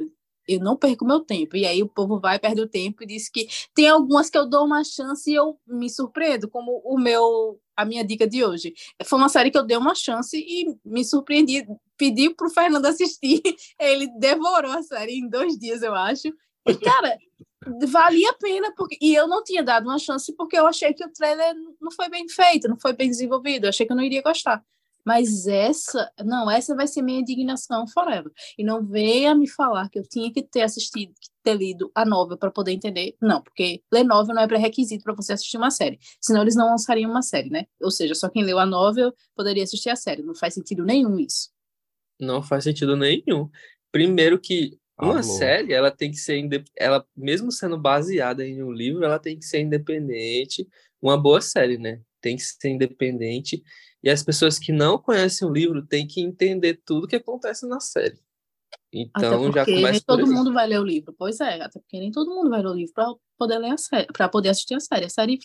Eu não perco meu tempo. E aí o povo vai, perde o tempo e diz que tem algumas que eu dou uma chance e eu me surpreendo, como o meu, a minha dica de hoje. Foi uma série que eu dei uma chance e me surpreendi. Pedi pro Fernando assistir. [LAUGHS] Ele devorou a série em dois dias, eu acho. E, cara, valia a pena, porque... e eu não tinha dado uma chance porque eu achei que o trailer não foi bem feito, não foi bem desenvolvido, eu achei que eu não iria gostar. Mas essa, não, essa vai ser minha indignação forever. E não venha me falar que eu tinha que ter assistido, que ter lido a novel para poder entender. Não, porque ler novel não é pré-requisito para você assistir uma série. Senão eles não lançariam uma série, né? Ou seja, só quem leu a novel poderia assistir a série. Não faz sentido nenhum isso.
Não faz sentido nenhum. Primeiro que uma
Alô.
série, ela tem que ser inde- ela mesmo sendo baseada em um livro, ela tem que ser independente. Uma boa série, né? Tem que ser independente. E as pessoas que não conhecem o livro têm que entender tudo que acontece na série.
Até
Então já
porque nem
começa por
todo mundo vai ler o livro. Pois é, até porque nem todo mundo vai ler o livro para poder ler a série, para poder assistir a série. A série,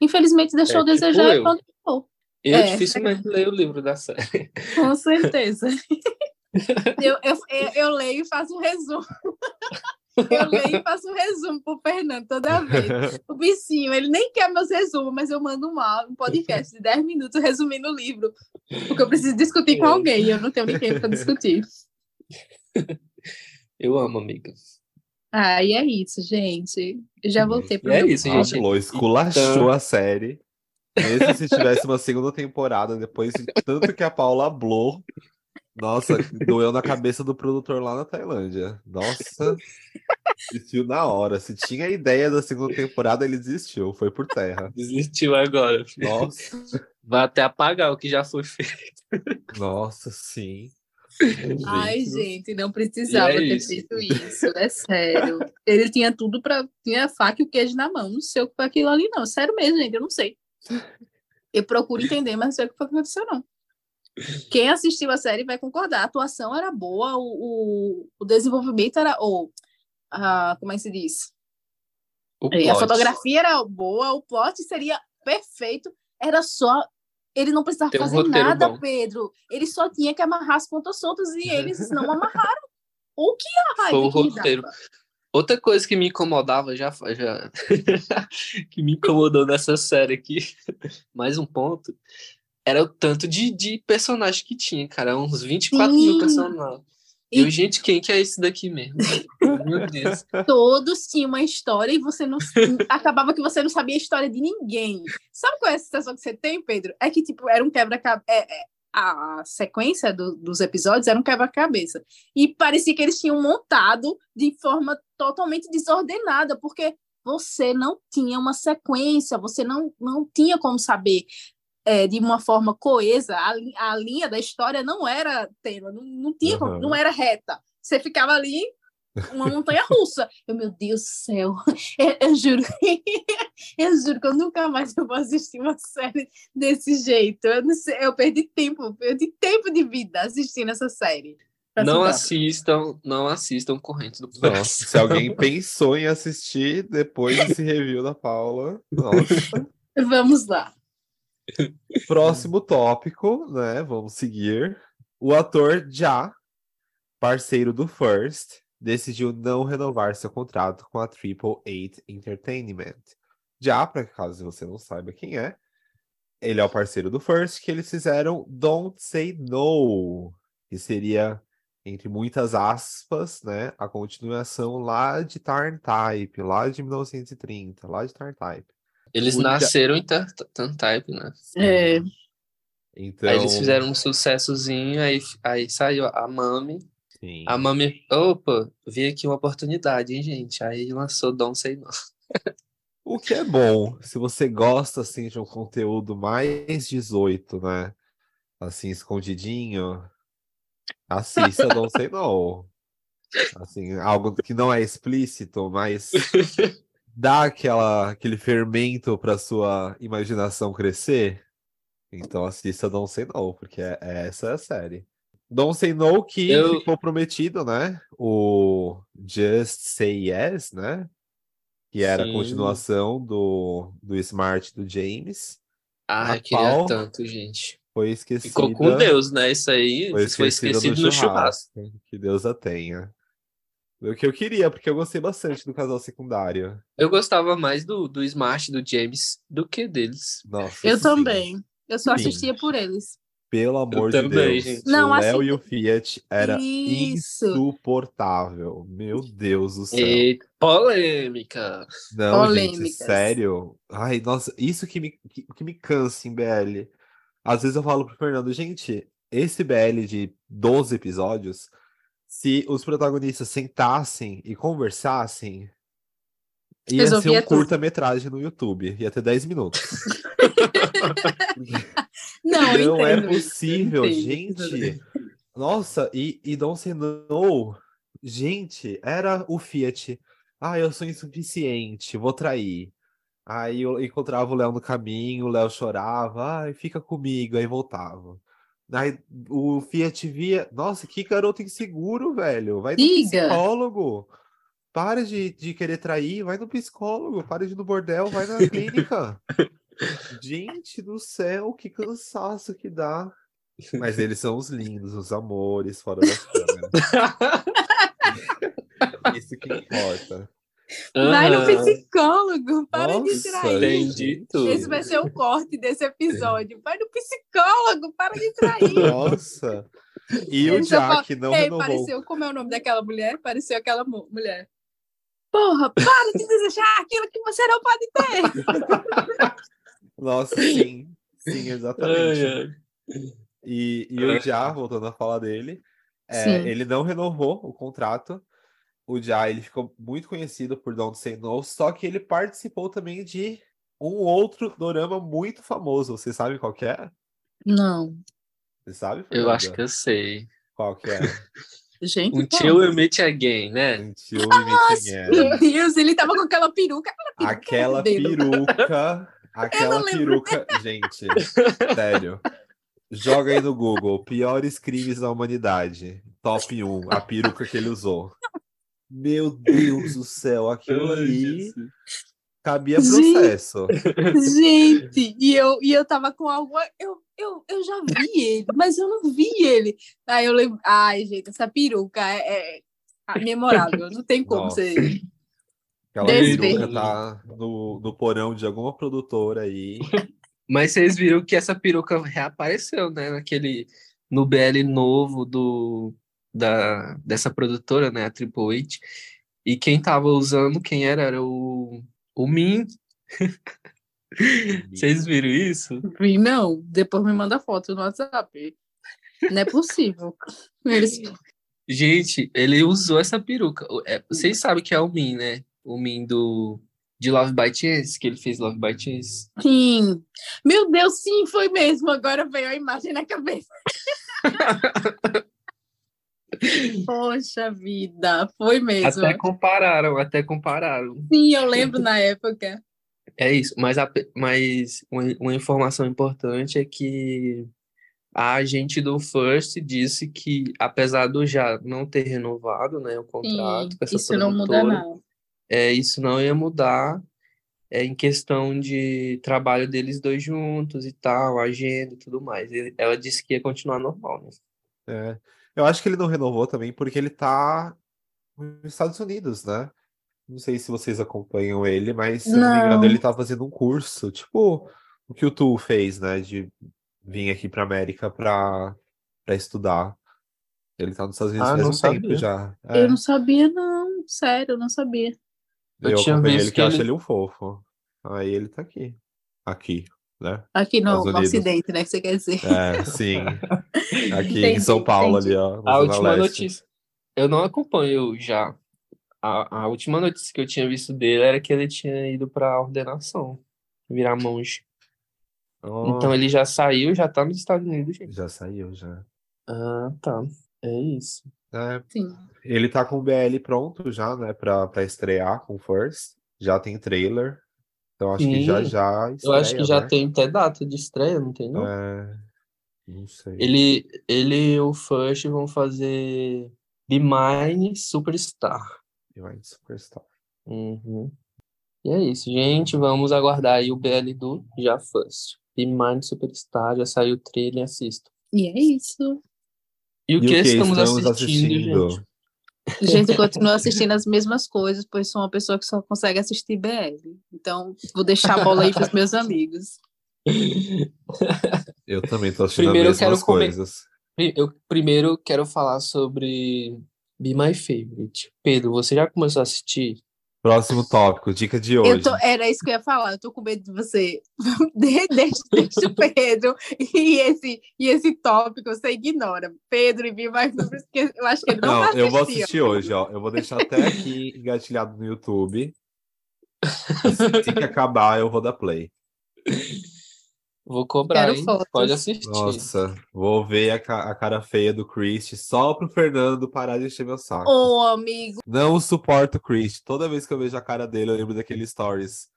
infelizmente, deixou
É,
a desejar
tipo
e
eu. Eu
É.
dificilmente leio o livro da série. [LAUGHS]
Com certeza. [LAUGHS] eu, eu, eu, eu leio e faço um resumo. [LAUGHS] Eu leio e faço um resumo pro Fernando toda vez. [LAUGHS] O bichinho, ele nem quer meus resumos, mas eu mando um, áudio, um podcast de 10 minutos resumindo o livro. Porque eu preciso discutir com
É.
alguém e eu não tenho ninguém para discutir. [LAUGHS]
Eu amo, amiga.
Ah, e é isso, gente. Eu já voltei pro
E é
meu
isso,
ponto.
gente.
Pablo esculachou
Então-
a série. Mesmo se tivesse uma segunda temporada, depois de tanto que a Paula hablou, Nossa, doeu na cabeça do produtor lá na Tailândia. Nossa, desistiu na hora. Se tinha ideia da segunda temporada, ele desistiu. Foi por terra.
Desistiu agora. filho.
Nossa,
Vai até apagar o que já foi feito.
nossa, sim.
Ai,
Gente,
gente, não precisava
E é
ter
isso.
feito isso, é sério. Ele tinha tudo para tinha a faca e o queijo na mão. Não sei o que foi aquilo ali, não. Sério mesmo, gente, eu não sei. Eu procuro entender, mas não sei o que foi que aconteceu, não. Quem assistiu a série vai concordar. A atuação era boa, o, o, o desenvolvimento era. Ou, a, como é que se diz? É, A fotografia era boa, o plot seria perfeito. Era só. Ele não precisava
um
fazer nada,
bom.
Pedro. Ele só tinha que amarrar as pontas soltas e [LAUGHS] eles não amarraram. O que a
Foi o roteiro.
dava?
Outra coisa que me incomodava já, já [LAUGHS] que me incomodou nessa série aqui, [LAUGHS] mais um ponto, era o tanto de, de personagem que tinha, cara. Uns 24 mil
Sim.
personagens.
E-
eu, gente, quem que é esse daqui mesmo? [LAUGHS] Meu Deus.
Todos tinham uma história e você não. acabava que você não sabia a história de ninguém. Sabe qual é a sensação que você tem, Pedro? É que, tipo, era um quebra-cabeça. a sequência do- dos episódios era um quebra-cabeça. E parecia que eles tinham montado de forma totalmente desordenada, porque você não tinha uma sequência, você não, não tinha como saber é, de uma forma coesa. A, a linha da história não era tema, não, não tinha
Aham.
não era reta. Você ficava ali uma montanha russa. [LAUGHS] Eu, meu Deus do céu, eu, eu juro, [LAUGHS] eu juro que eu nunca mais vou assistir uma série desse jeito. Eu, não sei, eu perdi tempo, perdi tempo de vida assistindo essa série.
Não assistam, não assistam Correntes do
Nossa,
Coração.
se alguém [LAUGHS] pensou em assistir depois desse review da Paula, nossa.
Vamos lá.
Próximo tópico, né? Vamos seguir. O ator Já, parceiro do First, decidiu não renovar seu contrato com a Triple Eight Entertainment. Já, para caso você não saiba quem é, ele é o parceiro do First, que eles fizeram Don't Say No, que seria, entre muitas aspas, né, a continuação lá de Tarn Type, lá de 1930, lá de Tarn Type.
Eles
O Ja-
nasceram em Tan- Tan Type, né?
É,
Então,
Aí eles fizeram um sucessozinho, aí, aí saiu a Mami.
sim.
A Mami, opa, vi aqui uma oportunidade, hein, gente? Aí lançou Don't Say No. [LAUGHS]
O que é bom, se você gosta assim de um conteúdo mais 18, né? Assim, escondidinho, assista Don't Say No. [LAUGHS] Assim, algo que não é explícito, mas [LAUGHS] dá aquela, aquele fermento para sua imaginação crescer. Então assista Don't Say No, porque é, é- essa é a série. Don't Say No que
Eu-
ficou prometido, né? O Just Say Yes, né? Que era a
Sim.
continuação do, do Smart do James.
Ah,
A
eu queria tanto, gente.
Foi esquecida.
Ficou com Deus, né? Isso aí
Foi
foi
esquecida
esquecido no churrasco.
Que Deus a tenha. O que eu queria, porque eu gostei bastante do casal secundário.
Eu gostava mais do, do Smart do James do que deles.
Nossa,
eu
sim.
também. Eu só
Sim.
assistia por eles.
Pelo amor de
também,
Deus.
gente.
Não,
o Léo
assim-
e o Fiat era
Isso.
insuportável. Meu Deus do céu.
Eita, polêmica.
Não, gente,
Polêmicas.
sério. Ai, nossa, isso que me, que, que me cansa em BL. Às vezes eu falo pro Fernando, gente, esse BL de 12 episódios, se os protagonistas sentassem e conversassem, ia ser um curta-metragem no YouTube. Ia ter 10 minutos. [LAUGHS]
Não,
Não é possível,
entendo.
gente. Nossa, e, e Don't Say No, gente, era o Fiat. Ah, eu sou insuficiente, vou trair. Aí eu encontrava o Léo no caminho, o Léo chorava, ai, fica comigo, aí voltava. Aí o Fiat via, nossa, que garoto inseguro, velho. Vai no
Diga.
psicólogo. Para de, de querer trair, vai no psicólogo, para de ir no bordel, vai na clínica. [LAUGHS] Gente do céu, que cansaço que dá. Mas eles são os lindos, os amores fora das câmeras. [LAUGHS] Isso que importa.
Vai no psicólogo, para de
Nossa,
trair.
Entendi tudo.
Esse vai ser o corte desse episódio. Vai no psicólogo, para de trair.
Nossa. E o
Ele só fala,
Jack não
Ei,
renovou.
pareceu, como é o nome daquela mulher? Pareceu aquela mu- mulher. Porra, para de desejar aquilo que você não pode ter. [LAUGHS]
Nossa, sim. Sim, exatamente.
Ai, ai.
E, e o Já, voltando a falar dele, é, ele não renovou o contrato. O Já, ele ficou muito conhecido por Don't Say No, só que ele participou também de um outro dorama muito famoso. Você sabe qual que é?
Não.
Você sabe,
Eu
Fernanda?
acho que eu sei.
Qual que é? [LAUGHS]
Gente,
Until
como?
We Meet Again, né?
Until We Meet Again.
Meu Deus, ele tava com aquela peruca.
Aquela peruca. Aquela [LAUGHS]
lembro
peruca. Gente, sério. Joga aí no Google. Piores crimes da humanidade. Top 1. A peruca que ele usou. Meu Deus do céu. Aquilo ali cabia processo.
Gente, e eu, e eu tava com algo. Eu, eu, eu já vi ele, mas eu não vi ele. Aí eu lembro. Ai, gente, essa peruca é, é memorável. Não tem como
Nossa.
ser.
Aquela peruca tá no, no porão de alguma produtora aí.
Mas vocês viram que essa peruca reapareceu, né? Naquele. No BL novo do, da, dessa produtora, né? A Triple H. E quem tava usando, quem era? Era o, o Min. Vocês viram isso?
Vi, Não, depois me manda foto no WhatsApp. Não é possível. Eles...
Gente, ele usou essa peruca. É, vocês sabem que é o Min, né? O Min do. De Love by Chance, que ele fez Love by Chance.
Sim. Meu Deus, sim, foi mesmo. Agora veio a imagem na cabeça. [LAUGHS] [LAUGHS] Poxa vida, foi mesmo.
Até compararam, até compararam.
Sim, eu lembro na época.
É isso, mas, a, mas uma, informação importante é que a agente do First disse que, apesar do já não ter renovado né, o
Sim,
contrato com essa
isso não muda
é, isso não ia mudar é, em questão de trabalho deles dois juntos e tal, agenda e tudo mais. Ela disse que ia continuar normal, né?
É. Eu acho que ele não renovou também porque ele tá nos Estados Unidos, né? Não sei se vocês acompanham ele, mas se eu não me engano,
Não.
ele tá fazendo um curso, tipo o que o Tu fez, né? De vir aqui pra América pra, pra estudar. Ele tá nos Estados Unidos
Ah,
faz
não
um tempo já. É,
Eu não sabia, não. Sério, eu não sabia.
Eu
eu
tinha visto
ele que eu acho
ele-
ele um fofo. Aí ele tá aqui. Aqui, né?
Aqui no, no. Ocidente, né? Que você quer dizer.
É, sim. [LAUGHS] Aqui em
Entendi,
São Paulo,
entendi.
ali, ó.
A última
Leste.
notícia. Eu não acompanho já. A, a última notícia que eu tinha visto dele era que ele tinha ido para ordenação, virar monge.
Ó,
Então ele já saiu, já tá nos Estados Unidos, gente.
Já saiu, já.
Ah, tá. É isso.
É,
Sim.
Ele tá com o BL pronto já, né, pra, pra estrear com o First. Já tem trailer. Então acho que já
Sim.
já
Eu acho que
estreia,
já
né?
tem até data de estreia, não tem não?
É, não sei.
Ele, ele e o Fush vão fazer Be Mine Superstar.
Divine Superstar.
Uhum. E é isso, gente. Vamos aguardar aí o BL do Já First. Be Mine Superstar, já saiu o trailer, assista.
E é isso.
E o
E
que estamos assistindo, gente? [LAUGHS]
Gente, eu continuo [LAUGHS] assistindo as mesmas coisas, pois sou uma pessoa que só consegue assistir BL. Então, vou deixar a bola aí para os meus amigos. [LAUGHS]
Eu também tô assistindo
Primeiro
as mesmas
quero comer-
coisas.
Eu primeiro quero falar sobre Be My Favorite. Pedro, você já começou a assistir?
Próximo tópico, dica de hoje.
tô, era isso que eu ia falar, eu tô com medo de você. [LAUGHS] De- Deixa, o Pedro e esse, e esse tópico você ignora. Pedro e Viva, porque eu acho que ele não,
Não,
vai
eu vou
assistir.
hoje, ó. Eu vou deixar até aqui [LAUGHS] engatilhado no YouTube. [LAUGHS] Assim que acabar, eu vou dar play.
Vou cobrar,
Quero
hein?
fotos.
Pode assistir.
Nossa, vou ver a, ca- a cara feia do Chris só pro Fernando parar de encher meu saco.
Ô, amigo,
Não suporto o Chris. Toda vez que eu vejo a cara dele, eu lembro daquele stories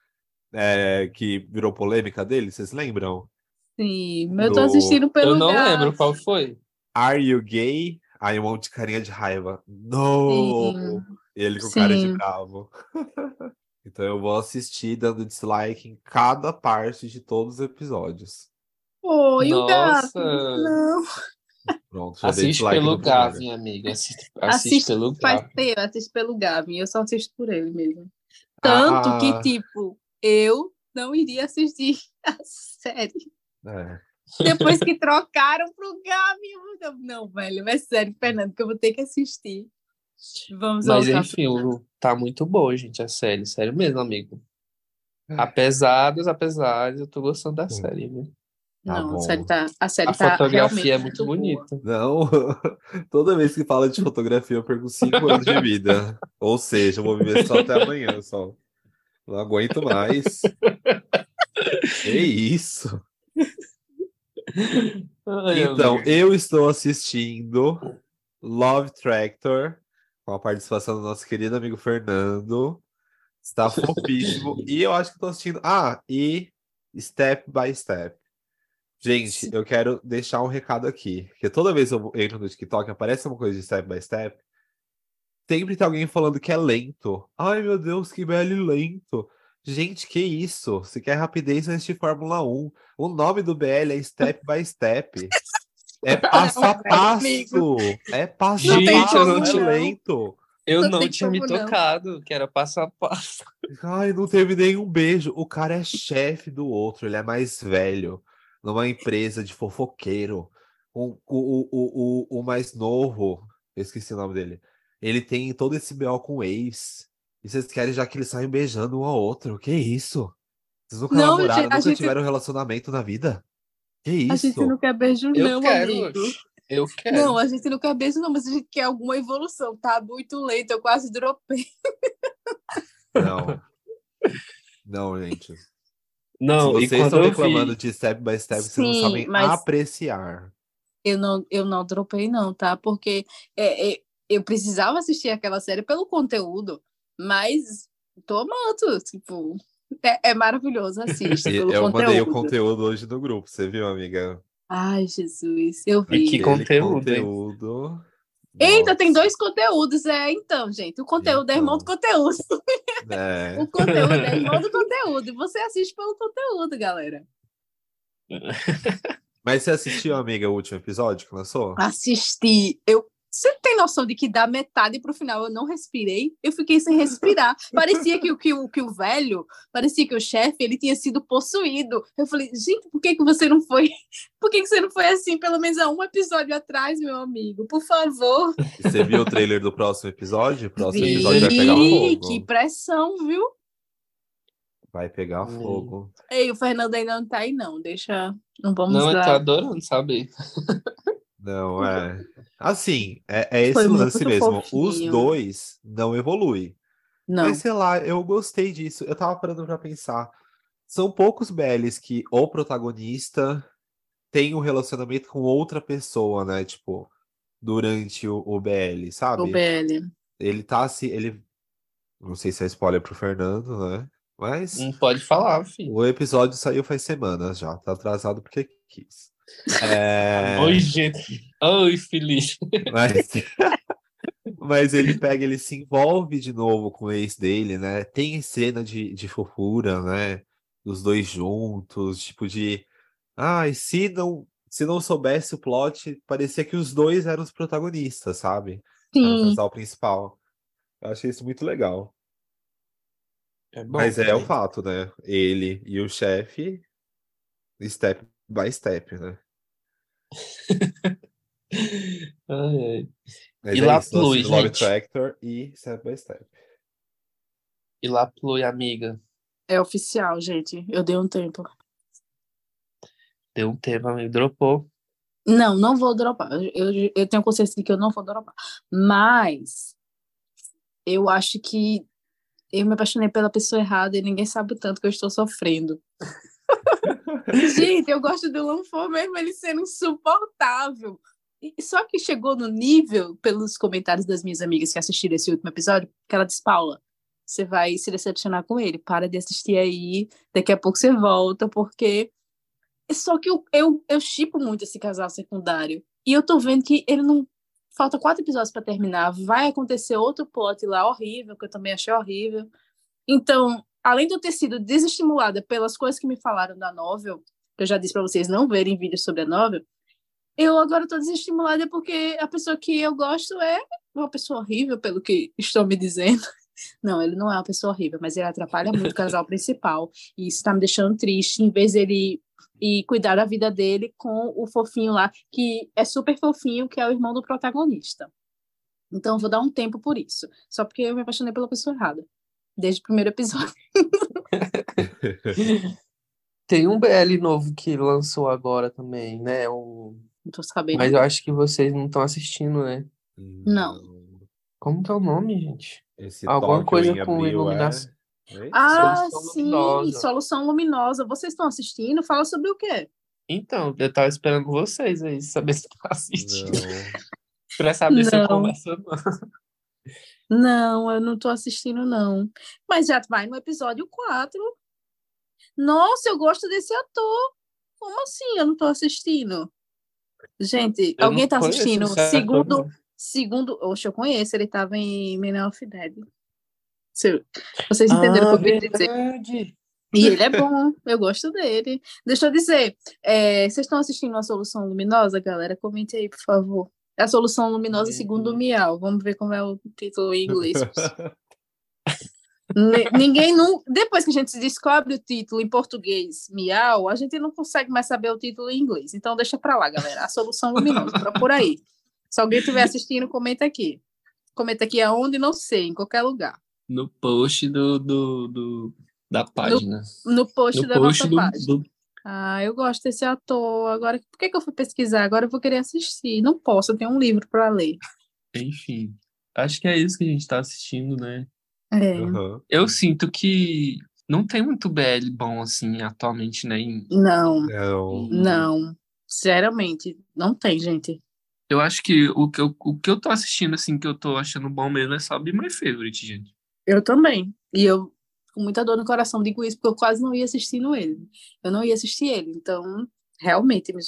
é, que virou polêmica dele, vocês lembram?
sim, mas eu tô
Do-
assistindo pelo
Eu não
gato.
lembro qual foi.
Are you gay? Aí um monte de carinha de raiva. No!
Sim.
Ele com cara de
Sim.
bravo. [LAUGHS] então eu vou assistir dando dislike em cada parte de todos os episódios.
Ô, e o gato?
Nossa.
Não.
Pronto, já
Assiste
dislike
pelo. Gavin, amiga. Assiste, assiste
Assiste,
pelo
faz
Gavin.
tempo, eu assisto pelo Gavin, eu só assisto por ele mesmo. Tanto
Ah.
que, tipo, eu não iria assistir [LAUGHS] a série.
É.
Depois que trocaram pro Gavin, eu eu- não, velho, é sério, Fernando, que eu vou ter que assistir. Vamos
Mas enfim, o- tá muito boa, gente, a série. Sério mesmo, amigo.
É.
Apesar dos apesares, eu tô gostando da série, viu?
Tá
não,
bom.
a série tá, a série
A
tá
fotografia é muito bonita.
Não, [LAUGHS] toda vez que fala de fotografia eu perco cinco anos de vida. Ou seja, eu vou viver só até amanhã, só. Não aguento mais. Que isso?
Ai,
Então,
amiga.
eu estou assistindo Love Tractor, com a participação do nosso querido amigo Fernando. Está fofíssimo. E eu acho que estou assistindo. Ah, e Step by Step. Gente, eu quero deixar um recado aqui. Porque toda vez que eu entro no TikTok, aparece uma coisa de Step by Step. Sempre tem alguém falando que é lento. Ai, meu Deus, que belo lento. Gente, que isso? Se quer rapidez, vai assistir Fórmula 1. O nome do BL é Step by Step. [LAUGHS] [LAUGHS] É passo a passo. É passo
Gente,
a
eu
passo, é lento.
Eu
Não
não
tem
tinha me
não.
tocado, que era passo a passo.
Ai, não teve nenhum beijo. O cara é chefe do outro, ele é mais velho, numa empresa de fofoqueiro. O, o, o, o, o, mais novo, eu esqueci o nome dele. Ele tem todo esse BO com o ex. E vocês querem já que eles saiam beijando um ao outro? Que isso? Vocês nunca
Não,
namoraram,
gente,
nunca
gente-
tiveram um relacionamento na vida? Que
A
isso?
gente não quer beijo,
Eu
não,
quero,
amigo.
eu quero.
Não, a gente não quer beijo, não, mas a gente quer alguma evolução. Tá muito lento, eu quase dropei.
Não. Não, gente.
Não,
Se vocês estão reclamando
vi,
de step by step, vocês não
Sim,
sabem
mas-
apreciar.
Eu não, eu não dropei, não, tá? Porque é, é, eu precisava assistir aquela série pelo conteúdo, mas tô amando, tipo, é, é maravilhoso, assista
E
pelo
eu
conteúdo.
mandei o conteúdo hoje no grupo, você viu, amiga?
Ai, Jesus, eu
E
vi.
que
Aquele
conteúdo,
conteúdo.
Eita, tem dois conteúdos, é, então, gente, o conteúdo é irmão do conteúdo.
É. [LAUGHS]
O conteúdo é irmão do conteúdo, e você assiste pelo conteúdo, galera.
Mas você assistiu, amiga, o último episódio que lançou?
Assisti, eu... Você tem noção de que da metade pro final eu não respirei? Eu fiquei sem respirar. Parecia que, o- que, o, que o velho, parecia que o chefe, ele tinha sido possuído. Eu falei, gente, por que, que você não foi? [LAUGHS] Por que, que você não foi assim, pelo menos há um episódio atrás, meu amigo? Por favor.
Você viu o trailer do próximo episódio? O próximo
Vi,
episódio vai pegar fogo.
que pressão, viu?
Vai pegar
Hum.
fogo.
Ei, o Fernando ainda não tá aí, não. Deixa. Não vamos
não, eu tô
dar.
adorando saber. [LAUGHS]
Não, é. Assim, é, é esse
Foi
lance mesmo. Os
fofinho.
dois não evoluem.
Não.
Mas sei lá, eu gostei disso. Eu tava parando pra pensar. São poucos BLs que o protagonista tem um relacionamento com outra pessoa, né? Tipo, durante o, o BL, sabe?
O BL.
Ele tá se. Ele. Não sei se é spoiler pro Fernando, né? Mas
Não pode falar, filho.
o episódio saiu faz semanas já. Tá atrasado porque quis. É...
Oi, gente. Oi, Felipe.
Mas... [LAUGHS] Mas ele pega, ele se envolve de novo com o ex dele, né? Tem cena de, de fofura, né? Dos dois juntos, tipo de. Ai, se não, se não soubesse o plot, parecia que os dois eram os protagonistas, sabe? Era o
Sim.
casal principal. Eu achei isso muito legal.
É bom,
Mas é o
também.
fato, né? Ele e o chefe, step by step, né? [LAUGHS]
Ai, ai. E
é
lá
isso, Love
gente.
Tractor e Step by Step.
E lá plui, amiga.
É oficial, gente. Eu dei um tempo.
Deu um tempo, amigo. Dropou.
Não, não vou dropar. Eu, eu- eu tenho consciência de que eu não vou dropar. Mas eu acho que eu me apaixonei pela pessoa errada e ninguém sabe o tanto que eu estou sofrendo. [LAUGHS] Gente, eu gosto do Lanfo mesmo ele sendo insuportável. E só que chegou no nível, pelos comentários das minhas amigas que assistiram esse último episódio, que ela disse, Paula, você vai se decepcionar com ele. Para de assistir aí, daqui a pouco você volta, porque só que eu, eu, eu muito esse casal secundário. E eu tô vendo que ele não. Falta quatro episódios para terminar. Vai acontecer outro plot lá horrível, que eu também achei horrível. Então, além de eu ter sido desestimulada pelas coisas que me falaram da novel, que eu já disse para vocês não verem vídeos sobre a novel, eu agora tô desestimulada porque a pessoa que eu gosto é uma pessoa horrível, pelo que estão me dizendo. [LAUGHS] Não, ele não é uma pessoa horrível, mas ele atrapalha muito o casal principal. E isso tá me deixando triste, em vez dele e cuidar da vida dele com o fofinho lá, que é super fofinho, que é o irmão do protagonista. Então, eu vou dar um tempo por isso. Só porque eu me apaixonei pela pessoa errada. Desde o primeiro episódio. [LAUGHS]
Tem um BL novo que lançou agora também, né? O...
Não tô sabendo.
Mas eu acho que vocês não estão assistindo, né?
Não.
Como que é o nome, gente?
Esse
Alguma coisa com
abril
iluminação.
é...
Ah,
Solução
sim,
Luminosa.
Solução Luminosa. Vocês estão assistindo? Fala sobre o quê?
Então, eu tava esperando vocês aí, saber se tá assistindo.
Não. [LAUGHS]
Pra saber se eu
Não.
converso ou não.
Não, eu não tô assistindo, não. Mas já vai no episódio 4. Nossa, eu gosto desse ator. Como assim eu não tô assistindo? Gente,
Eu
alguém tá assistindo?
esse ator,
Segundo, segundo, oxe, eu conheço, ele tava em Men of Dead. Vocês entenderam o que eu quis dizer?
Ah.
E ele é bom, eu gosto dele. Deixa eu dizer, é, vocês estão assistindo a Solução Luminosa, galera? Comente aí, por favor. É a Solução Luminosa segundo o Miau. Vamos ver como é o título em inglês. [LAUGHS] Ni- Ninguém não. Depois que a gente descobre o título em português, Miau, a gente não consegue mais saber o título em inglês. Então deixa pra lá, galera. A Solução Luminosa, procura aí. Se alguém estiver assistindo, comenta aqui. Comenta aqui aonde, não sei, em qualquer lugar.
No post do, do, do- da página.
No post
No
da
post
nossa
do,
página.
do-
Ah, eu gosto desse ator. Agora, por que, que eu fui pesquisar? Agora eu vou querer assistir. Não posso, eu tenho um livro para ler.
Enfim. Acho que é isso que a gente tá assistindo, né?
É.
Aham.
Eu sinto que não tem muito BL bom assim atualmente, né? em-
Não,
Não.
não. Sinceramente, não tem, gente.
Eu acho que o que eu, o que eu tô assistindo, assim, que eu tô achando bom mesmo é só Be My Favorite, gente.
Eu também. E eu, com muita dor no coração, digo isso, porque eu quase não ia assistindo ele. Eu não ia assistir ele. Então, realmente, me-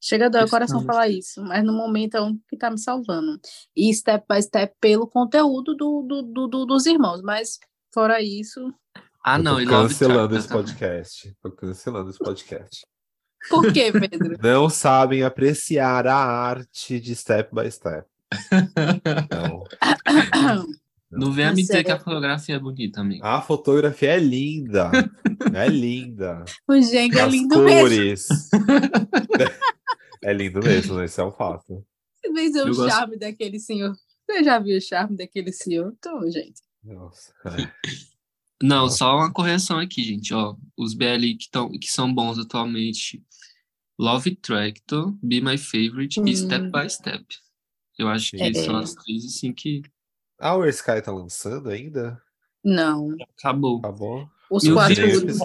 chega a dor no coração falar isso. Mas no momento é um que tá me salvando. E step by step pelo conteúdo do, do, do- do- dos irmãos. Mas, fora isso.
Ah,
Eu
não,
tô
e Love
cancelando esse [LAUGHS] podcast. Tô cancelando esse podcast.
Por quê, Pedro? [LAUGHS]
Não sabem apreciar a arte de step by step. [LAUGHS] Não. [COUGHS]
Não venha
Tá
me dizer que a fotografia é bonita, amigo.
A fotografia é linda. [LAUGHS] É linda.
o Jenga é lindo mesmo.
cores. [LAUGHS] É lindo mesmo, esse é um fato.
Você vê o
Eu gosto-
charme daquele senhor. Você já viu o charme daquele senhor? Então, gente.
Nossa.
Não,
Nossa.
só uma correção aqui, gente, ó. Os BL que, tão, que são bons atualmente. Love Tractor, Be My Favorite
Hum.
e Step by Step. Eu acho que
É.
são as três, assim, que
Ah, o Sky tá lançando ainda?
Não.
acabou.
Acabou?
Os
Meu
quatro
Deus.
últimos.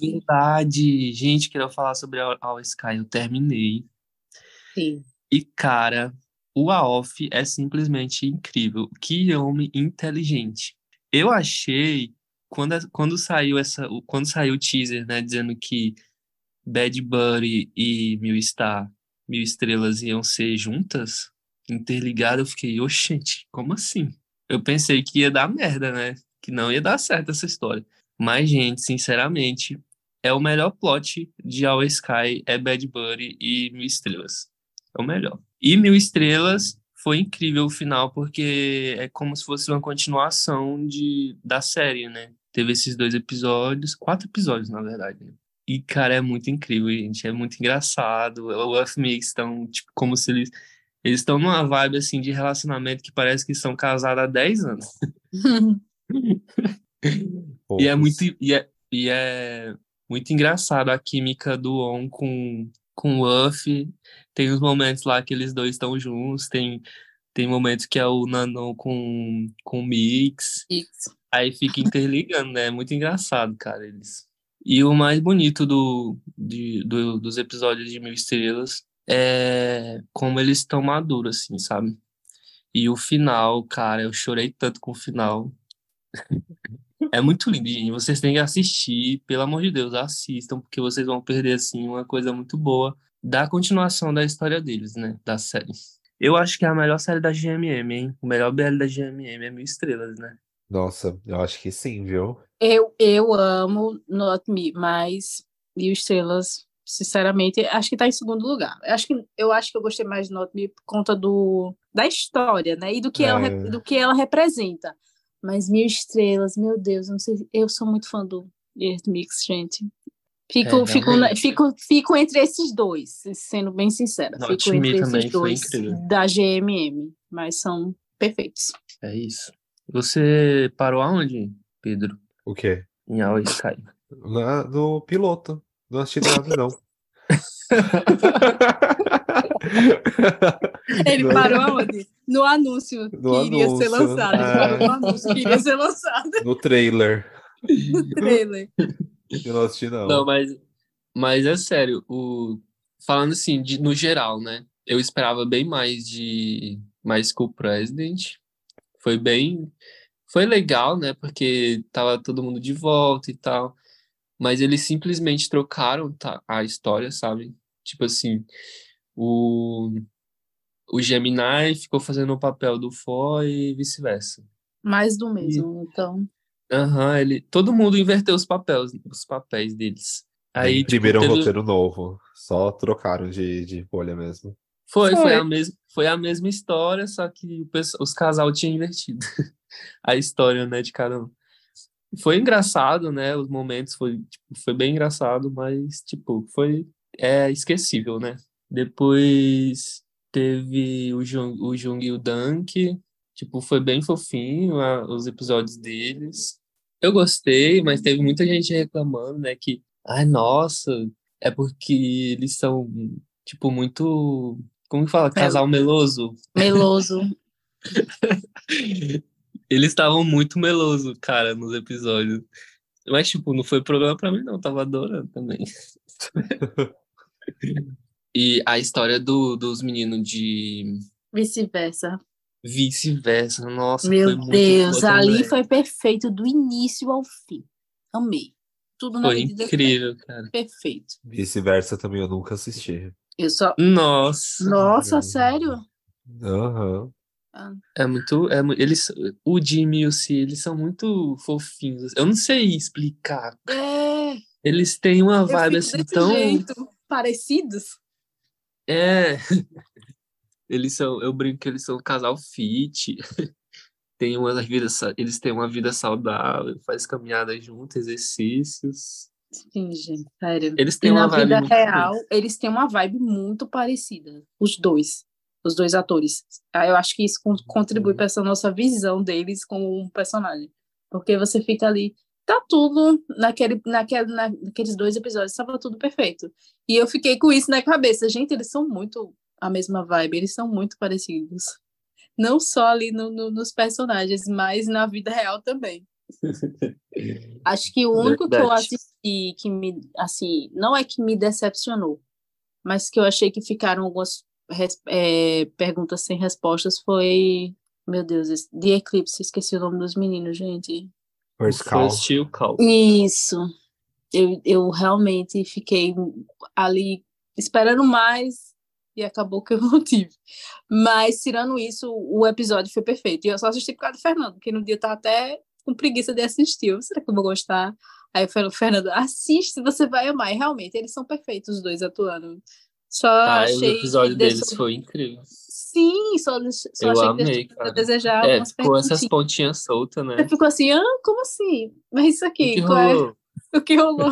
Verdade. Gente, queria falar sobre a All Sky. Eu terminei.
Sim.
E, cara, o Aof é simplesmente incrível. Que homem inteligente. Eu achei, quando, quando saiu essa, o- quando saiu o teaser, né, dizendo que Bad Bunny e Mil Star, Mil Estrelas iam ser juntas, interligadas, eu fiquei, oxente, como assim? Eu pensei que ia dar merda, né? Que não ia dar certo essa história. Mas, gente, sinceramente, é o melhor plot de All Sky, é Bad Bunny e Mil Estrelas. É o melhor. E Mil Estrelas foi incrível o final, porque é como se fosse uma continuação de, da série, né? Teve esses dois episódios, quatro episódios, na verdade. E, cara, é muito incrível, gente. É muito engraçado. O Earth Mix estão, tipo, como se eles. Eles estão numa vibe, assim, de relacionamento que parece que são casados há 10 anos. [LAUGHS] E é muito, e é, e é muito engraçado a química do On com, com o Uff. Tem os momentos lá que eles dois estão juntos, tem, tem momentos que é o Nano com, com o Mix.
Isso.
Aí fica interligando, né? É muito engraçado, cara, eles. E o mais bonito do, de, do- dos episódios de Mil Estrelas é como eles estão maduros, assim, sabe? E o final, cara, eu chorei tanto com o final. É muito lindo, gente. Vocês têm que assistir, pelo amor de Deus, assistam, porque vocês vão perder, assim, uma coisa muito boa da continuação da história deles, né? Da série. Eu acho que é a melhor série da GMM, hein? O melhor BL da GMM é Mil Estrelas, né?
Nossa, eu acho que sim, viu?
Eu, eu amo Not Me, mas Mil Estrelas, sinceramente, acho que tá em segundo lugar. Eu acho que, eu acho que eu gostei mais de Not Me por conta do, da história, né? E do que, ela,
É.
rep- do que ela representa. Mas Mil Estrelas, meu Deus, eu não sei, eu sou muito fã do Earth Mix, gente. Fico,
É,
fico, fico, fico entre esses dois, sendo bem sincera.
Not
Fico entre esses dois da GMM, mas são perfeitos.
É isso. Você parou aonde, Pedro?
O quê?
Em All Sky.
Na, no piloto. Não assisti nada, não.
Ele
Não.
parou aonde? No anúncio que
No
iria ser
anúncio,
lançado. Ele
é.
parou no anúncio que iria ser lançado
No trailer.
no trailer.
Eu não assisti, não.
Não, mas, mas é sério, o, falando assim, de, no geral, né? Eu esperava bem mais de mais School President. Foi bem. Foi legal, né? Porque tava todo mundo de volta e tal. Mas eles simplesmente trocaram tá, a história, sabe? Tipo assim, o, o Gemini ficou fazendo o papel do Fó e vice-versa.
Mais do mesmo, então.
Aham, ele, todo mundo inverteu os papéis, os papéis deles. Aí, tipo,
Primeiro um
teve-
roteiro novo. Só trocaram de, de folha mesmo.
Foi, foi
Foi.
a mesma, foi a mesma história, só que o os casal tinham invertido [LAUGHS] a história, né, de cada um. Foi engraçado, né, os momentos foi, tipo, foi bem engraçado, mas, tipo, foi é, esquecível, né. Depois teve o Jung, o Jung e o Dunk, tipo, foi bem fofinho a- os episódios deles. Eu gostei, mas teve muita gente reclamando, né, que, ai, nossa, é porque eles são, tipo, muito, como que fala, casal meloso.
Meloso. [LAUGHS]
Eles estavam muito meloso, cara, nos episódios. Mas, tipo, não foi problema pra mim, não. Tava adorando também. [LAUGHS] E a história do, dos meninos de
Vice-versa.
vice-versa, nossa,
Meu Deus, ali foi perfeito do início ao fim. Amei. Tudo na
Foi
medida
incrível, cara.
perfeito.
Vice-versa também eu nunca assisti.
Eu só.
Nossa,
Nossa, sério?
Aham.
é muito, é, eles, o Jimmy e o C, eles são muito fofinhos. Eu não sei explicar.
É.
Eles têm uma
Eu
vibe assim tão
jeito. Parecidos?
É. [LAUGHS] Eles são, eu brinco que eles são um casal fit. [LAUGHS] Tem uma vida, eles têm uma vida saudável, faz caminhadas juntos, exercícios.
Sim, gente, sério.
Eles
E
têm
na
uma vibe
vida real, eles têm uma vibe muito parecida. Os dois. Os dois atores. Aí eu acho que isso con- contribui
Uhum.
para essa nossa visão deles como um personagem. Porque você fica ali. Tá tudo naquele, naquele, na- naqueles dois episódios, estava tudo perfeito. E eu fiquei com isso na cabeça. Gente, eles são muito a mesma vibe, eles são muito parecidos. Não só ali no- no- nos personagens, mas na vida real também. [LAUGHS] Acho que o único que eu
Verdade.
assisti que me, assim, não é que me decepcionou, mas que eu achei que ficaram algumas é, perguntas sem respostas foi, meu Deus, The Eclipse, esqueci o nome dos meninos, gente.
First Call.
First Call.
Isso. Eu, eu realmente fiquei ali esperando mais e acabou que eu não tive. Mas, tirando isso, o episódio foi perfeito. E eu só assisti por causa do Fernando, porque no dia eu tava até com preguiça de assistir. Eu, Será que eu vou gostar? Aí eu falei, Fernando, assiste, você vai amar. E realmente, eles são perfeitos, os dois atuando. Só
Ah, o
achei.
episódio
que
deles
deixou-
foi incrível.
Sim, só, só
Eu
achei que
amei,
deixou
cara.
desejar
É, ficou essas pontinhas soltas, né?
Você ficou assim, ah, como assim? Mas isso
O
aqui,
que
qual é?
rolou? [LAUGHS]
o que rolou?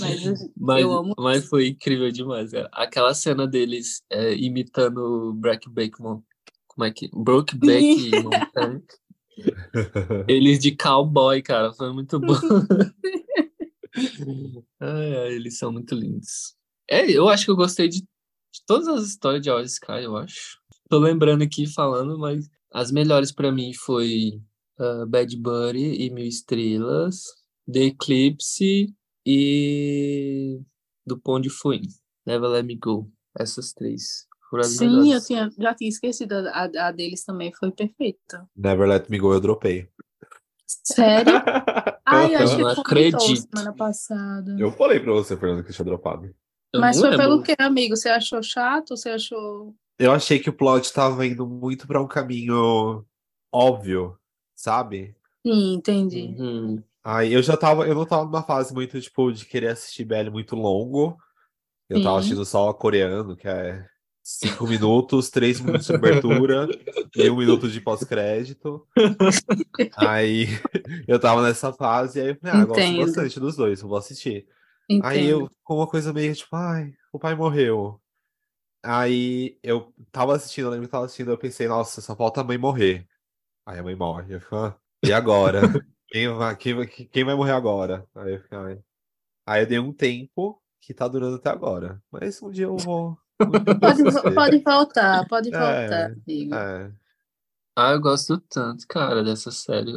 Mas eu- [LAUGHS]
Mas,
eu amo
mas foi incrível demais. cara. Aquela cena deles é, imitando o Brokeback Mountain. Como é que? Brokeback Mountain. [LAUGHS] Eles de cowboy, cara. Foi muito bom. Ai, ai, eles são muito lindos. É, eu acho que eu gostei de, de todas as histórias de All Sky, eu acho. Tô lembrando aqui falando, mas as melhores pra mim foi ah, Bad Bunny e Mil Estrelas, The Eclipse e do Pão de Fuim, Never Let Me Go. Essas três foram as
Sim, eu
melhores.
tinha, já tinha esquecido. A, a deles também foi perfeita.
Never Let Me Go, eu dropei.
Sério? [LAUGHS] Ai, eu acho que
não
eu
acredito.
semana passada.
Eu falei pra você, Fernando, que eu tinha dropado.
Eu
Mas
não
foi
lembro.
pelo que, amigo? Você achou chato? Você achou.
Eu achei que o plot tava indo muito pra um caminho óbvio, sabe?
Sim, entendi.
Uhum.
Aí eu já tava, eu não tava numa fase muito, tipo, de querer assistir BL muito longo. Eu tava
Sim.
assistindo só coreano, que é cinco minutos, três minutos de abertura [LAUGHS] e um minuto de pós-crédito. Aí [LAUGHS] eu tava nessa fase, aí eu falei, ah, gosto bastante dos dois, eu vou assistir.
Entendo.
Aí eu, com uma coisa meio tipo, ai, o pai morreu. Aí eu tava assistindo, eu lembro que tava assistindo, eu pensei, nossa, só falta a mãe morrer. Aí a mãe morre. Eu fico, ah, e agora? [LAUGHS] Quem vai, quem, quem vai morrer agora? Aí eu fico, ai. Aí eu dei um tempo que tá durando até agora. Mas um dia eu vou.
Pode, pode voltar, pode voltar,
É,
amigo.
É.
Ah, eu gosto tanto, cara, dessa série.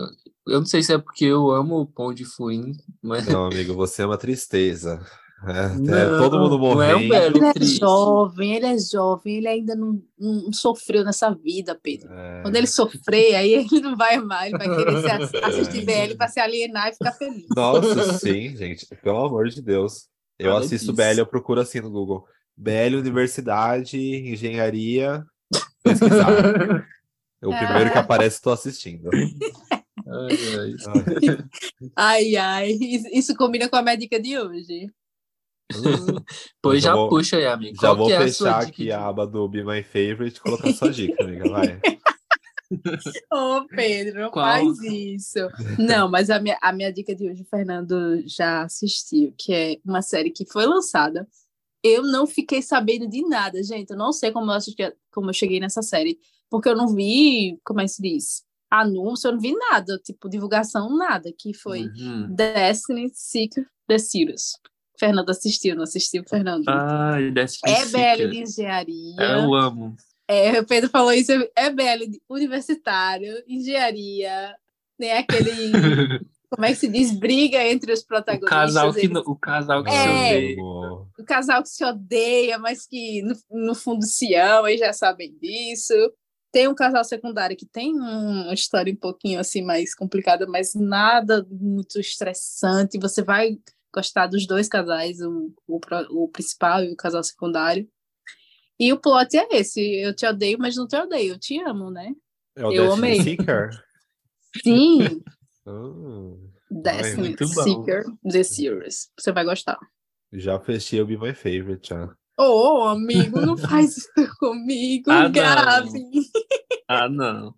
Eu não sei se é porque eu amo o Pão de Fuim, mas.
Não, amigo, você é uma tristeza. É, é
Não,
todo mundo
não é um belo
Ele é
triste.
jovem, ele é jovem, ele ainda não, não sofreu nessa vida, Pedro.
É,
Quando ele sofrer, aí ele não vai amar, ele vai querer se ass- [LAUGHS] assistir BL para se alienar e ficar feliz.
Nossa, sim, gente. Pelo amor de Deus. Eu
Nada
assisto
disso.
BL, eu procuro assim no Google. BL Universidade, Engenharia, pesquisar. É [LAUGHS] o primeiro que aparece, estou assistindo. [LAUGHS]
Ai, ai.
Ai, ai, isso combina com a minha dica de hoje. [LAUGHS]
Pois
Já
já
vou-
puxa aí, amigo.
Já
Qual
vou
que é
fechar aqui
de-
a aba do Be My Favorite e colocar sua dica, amiga. [LAUGHS] Vai.
Ô, Pedro, não
Qual?
faz isso. Não, mas a minha, a minha dica de hoje, o Fernando já assistiu, que é uma série que foi lançada. Eu não fiquei sabendo de nada, gente. Eu não sei como eu, assisti, como eu cheguei nessa série, porque eu não vi, como é que se diz? Anúncio, eu não vi nada, tipo, divulgação, nada, que foi
Uhum.
Destiny Seeker The Series. Fernando assistiu, não assistiu, Fernando?
Ai, Destiny
é BL
Seeker.
de engenharia.
Eu amo.
É, o Pedro falou isso, é BL de universitário, engenharia, tem aquele, [LAUGHS] como é que se diz, briga entre os
O
protagonistas.
casal que,
eles-
o casal que
É.
se odeia.
O casal que se odeia, mas que no, no fundo se ama e já sabem disso. Tem um casal secundário que tem um- uma história um pouquinho assim mais complicada, mas nada muito estressante. Você vai gostar dos dois casais, o, o, o principal e o casal secundário. E o plot é esse: eu te odeio, mas não te odeio, eu te amo, né?
É o
Eu
Destiny
amei.
Seeker?
Sim, [LAUGHS]
Ah,
Destiny
bom.
Seeker The Series. Você vai gostar.
já fechei o Be My Favorite, já.
Ô, amigo, não faz isso [LAUGHS] comigo,
Ah, não.
Gabi.
Ah, não.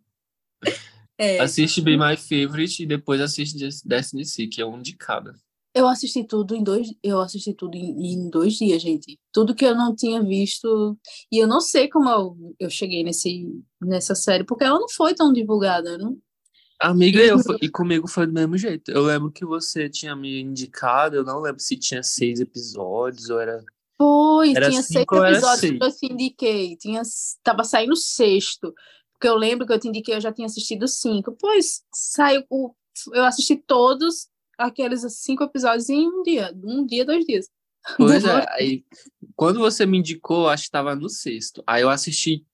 É,
Assiste Be My Favorite e depois assiste Des- Destiny Seeker, é um de cada.
eu assisti tudo em dois, eu assisti tudo em, em dois dias, gente. Tudo que eu não tinha visto e eu não sei como eu, eu cheguei nesse nessa série porque ela não foi tão divulgada, não?
Amiga, eu, [LAUGHS] e comigo foi do mesmo jeito. Eu lembro que você tinha me indicado, eu não lembro se tinha seis episódios ou era.
Foi,
Era
tinha seis
cinco ou era
episódios
seis?
que eu te indiquei, tinha tava saindo sexto. Porque eu lembro que eu te indiquei, eu já tinha assistido cinco. Pois saiu o, eu assisti todos aqueles cinco episódios em um dia, um dia, dois dias. [LAUGHS]
Pois é, aí quando você me indicou, acho que tava no sexto. Aí eu assisti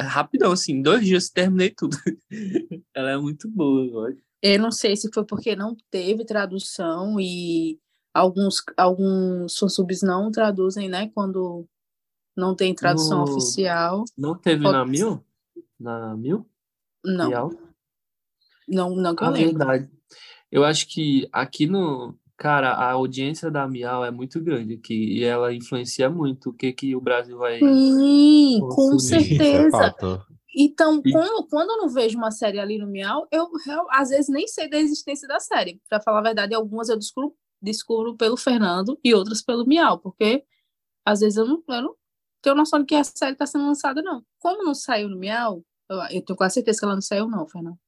rapidão, assim, dois dias terminei tudo. [LAUGHS] Ela é muito boa, gosto.
Eu não sei se foi porque não teve tradução e alguns, alguns fansubs não traduzem, né? Quando não tem tradução
No-
oficial.
Não teve
Pode-
na Mil? Na Mil?
Não,
Real?
não, não que eu
Ah,
lembro.
verdade. Eu acho que aqui no. Cara, a audiência da Miau é muito grande aqui e ela influencia muito o que, que o Brasil vai.
Sim, com
é
certeza. Então,
E-
quando, quando eu não vejo uma série ali no Miau, eu, eu, às vezes nem sei da existência da série. Pra falar a verdade, algumas eu descubro, descubro pelo Fernando e outras pelo Miau, porque às vezes eu não, eu não tenho noção de que a série está sendo lançada, não. Como não saiu no Miau, eu, eu tenho quase certeza que ela não saiu, não, Fernando.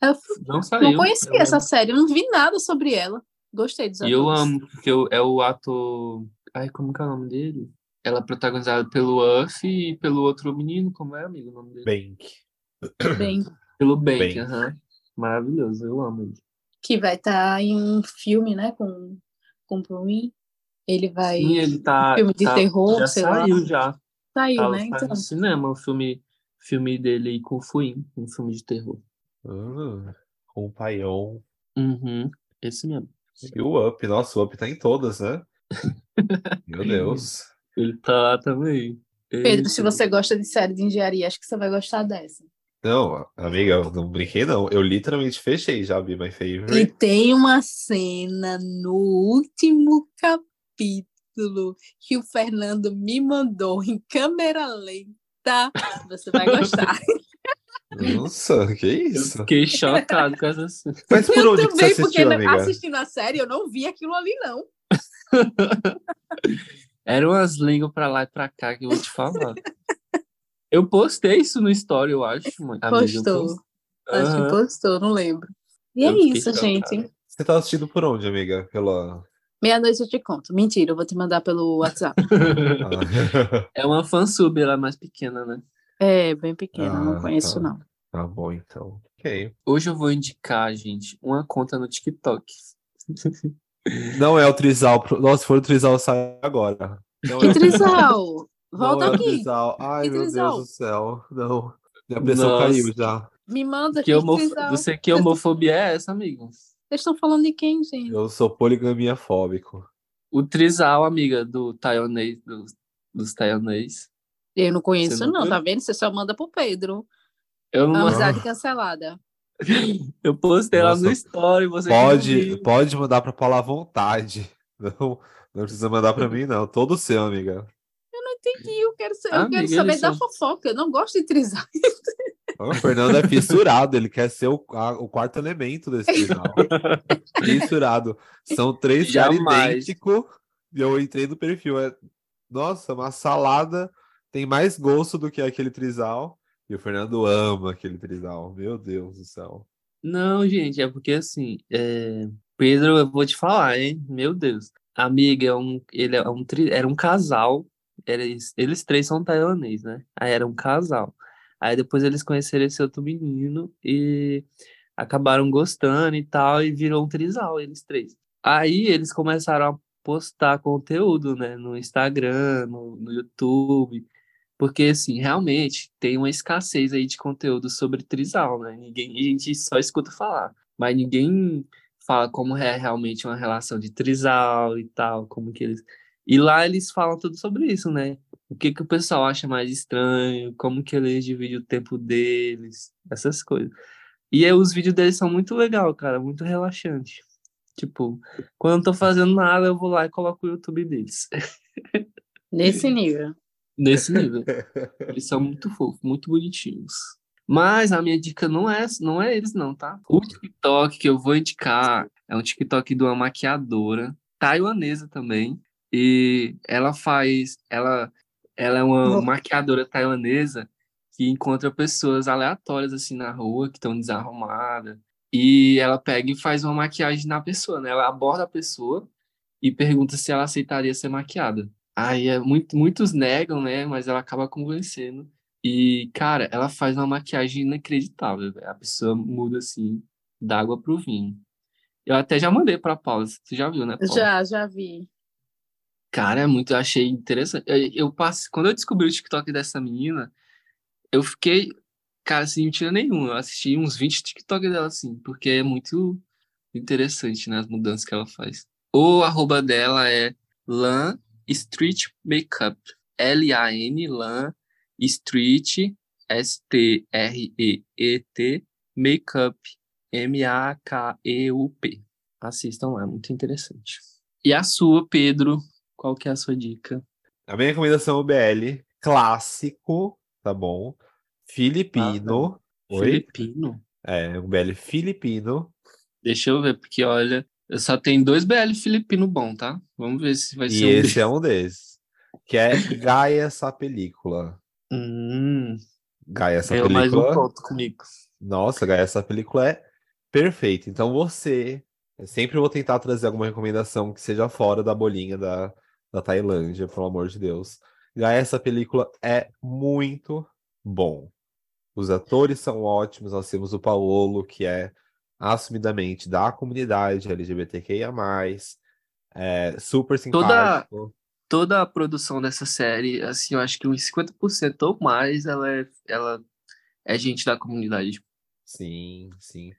Eu
Não saiu.
não conhecia
eu
essa
lembro.
série, eu não vi nada sobre ela. Gostei dos
E eu
atores.
amo, porque eu- é o ator. Ai, como que é o nome dele? Ela é protagonizada pelo Uff e pelo outro menino, como é, amigo, o nome dele?
Bank.
Bem,
Pelo Bank,
Bank.
aham. Maravilhoso, eu amo ele.
Que vai estar em um filme, né, com, com o Bruin. Ele vai.
Sim, ele tá.
filme de
tá-
terror,
já
sei lá.
saiu já.
Saiu,
Tá,
né?
tá
Então.
no cinema o filme, filme dele aí com o Fuim, um filme de terror.
Ah, com o Paion.
Uhum, esse mesmo.
E o Up. Nossa, o Up tá em todas, né? [LAUGHS] Meu Deus.
Ele tá lá também.
Pedro, se você gosta de série de engenharia, acho que você vai gostar dessa.
Não, amiga, eu não brinquei, não. Eu literalmente fechei já, Be My
E
Favorite.
tem uma cena no último capítulo que o Fernando me mandou em câmera lenta. Você vai gostar. [LAUGHS] [LAUGHS]
Nossa, que
Eu
isso?
fiquei chocado com essa cena. [LAUGHS]
Mas por
Eu
onde que você
também, porque
assistiu,
na-
amiga?
assistindo a série eu não vi aquilo ali, não.
Eram umas línguas pra lá e pra cá que eu vou te falar. Eu postei isso no story, eu acho, mãe. Amiga, eu
Postou.
postei.
Acho que postou, não lembro. E
Eu
é isso, gente.
Você tá assistindo por onde, amiga? Pela
Meia-noite eu te conto. Mentira, eu vou te mandar pelo WhatsApp. [LAUGHS]
é uma fansub, ela é mais pequena, né?
É, bem pequena,
Ah,
não conheço,
tá.
não.
Tá bom, então. Ok.
Hoje eu vou indicar, gente, uma conta no TikTok.
Não é o Trizal. Nossa, se for o Trizal, sai agora. Não
Que
é! Não [LAUGHS]
Volta
o
aqui.
Trizal. Ai,
Que
meu? Deus do céu. Não. Minha pressão
Nossa.
caiu já.
Me manda
Que
que
homof...
trisal.
Você que homofobia é essa, amigo?
Vocês estão falando de quem, gente?
Eu sou poligamia fóbico.
O Trizal, amiga, do taiwanês, do- dos taiwanês.
Eu não conheço,
Você não
não, tá vendo? Você só manda pro Pedro.
Eu não
Amizade cancelada. [LAUGHS]
Eu postei lá
Nossa.
no story, você
Pode, pode mandar pra Paula à vontade. [LAUGHS] Não, não precisa mandar pra mim, não. Todo seu, amiga.
Entendi, eu quero, eu
Amiga,
quero saber da
são-
fofoca. Eu não gosto de trisal.
O Fernando é fissurado, ele quer ser o, a- o quarto elemento desse Trizal. [LAUGHS] fissurado. São três caras idênticos. E eu entrei no perfil. É, nossa, uma salada tem mais gosto do que aquele Trizal. E o Fernando ama aquele Trizal. Meu Deus do céu.
Não, gente, é porque assim, é, Pedro, eu vou te falar, hein? Meu Deus. Amiga, é um, ele é um, tri- era um casal, eles, eles três são taiwanês, né? Aí era um casal. Aí depois eles conheceram esse outro menino e acabaram gostando e tal, e virou um trisal, eles três. Aí eles começaram a postar conteúdo, né? No Instagram, no, no YouTube. Porque, assim, realmente tem uma escassez aí de conteúdo sobre trisal, né? Ninguém, a gente só escuta falar, mas ninguém fala como é realmente uma relação de trisal e tal, como que eles... E lá eles falam tudo sobre isso, né? O que que o pessoal acha mais estranho, como que eles dividem o tempo deles, essas coisas. E aí, os vídeos deles são muito legal, cara, muito relaxante. Tipo, quando eu não tô fazendo nada, eu vou lá e coloco o YouTube deles. [LAUGHS]
Nesse nível.
Nesse nível. Eles são muito fofos, muito bonitinhos. Mas a minha dica não é, não é eles, não, tá? O TikTok que eu vou indicar é um TikTok de uma maquiadora taiwanesa também. E ela faz. Ela, ela é uma
Vou-
maquiadora taiwanesa que encontra pessoas aleatórias assim na rua, que estão desarrumadas. E ela pega e faz uma maquiagem na pessoa, né? Ela aborda a pessoa e pergunta se ela aceitaria ser maquiada. Aí é muito, muitos negam, né? Mas ela acaba convencendo. E, cara, ela faz uma maquiagem inacreditável. velho. A pessoa muda assim, da água pro vinho. Eu até já mandei pra Paula. Você já viu, né, Paula?
Já, já vi.
Cara, é muito, eu achei interessante. Eu, eu passe, quando eu descobri o TikTok dessa menina, eu fiquei, cara, sem mentira nenhuma. Eu assisti uns 20 TikTok dela, assim, porque é muito interessante, né, as mudanças que ela faz. O arroba dela é Lan Street Makeup. L-A-N, Lan Street, S-T-R-E-E-T, Makeup, M-A-K-E-U-P. Assistam lá, é muito interessante. E a sua, Pedro? Qual que é a sua dica?
A minha recomendação é o BL clássico, tá bom? Filipino. Oi?
Filipino?
É, um BL filipino.
Deixa eu ver, porque olha, eu só tenho dois BL filipino bom, tá? Vamos ver se vai
E
ser um
esse
desses.
é um desses. Que é Gaia essa película.
Hum,
Gaia essa
ganhou mais um
película.
ponto comigo.
Nossa, Gaia, essa película é perfeita. Então você, eu sempre vou tentar trazer alguma recomendação que seja fora da bolinha da, da Tailândia, pelo amor de Deus. Gaia, essa película é muito bom. Os atores são ótimos. Nós temos o Paolo, que é assumidamente da comunidade LGBTQIA+, é super simpático.
Toda a produção dessa série, assim, eu acho que uns 50% ou mais, ela é, ela é gente da comunidade.
Sim, sim.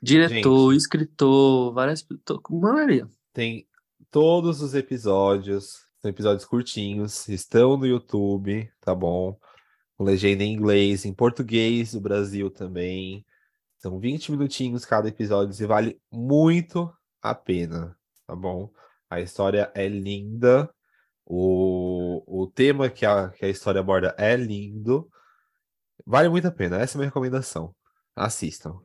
Diretor, escritor, várias... maioria.
Tem todos os episódios, são episódios curtinhos, estão no YouTube, tá bom? Com legenda em inglês, em português do Brasil também. São 20 minutinhos cada episódio e vale muito a pena, tá bom? A história é linda, o, o tema que a, que a história aborda é lindo. Vale muito a pena, essa é a minha recomendação. Assistam.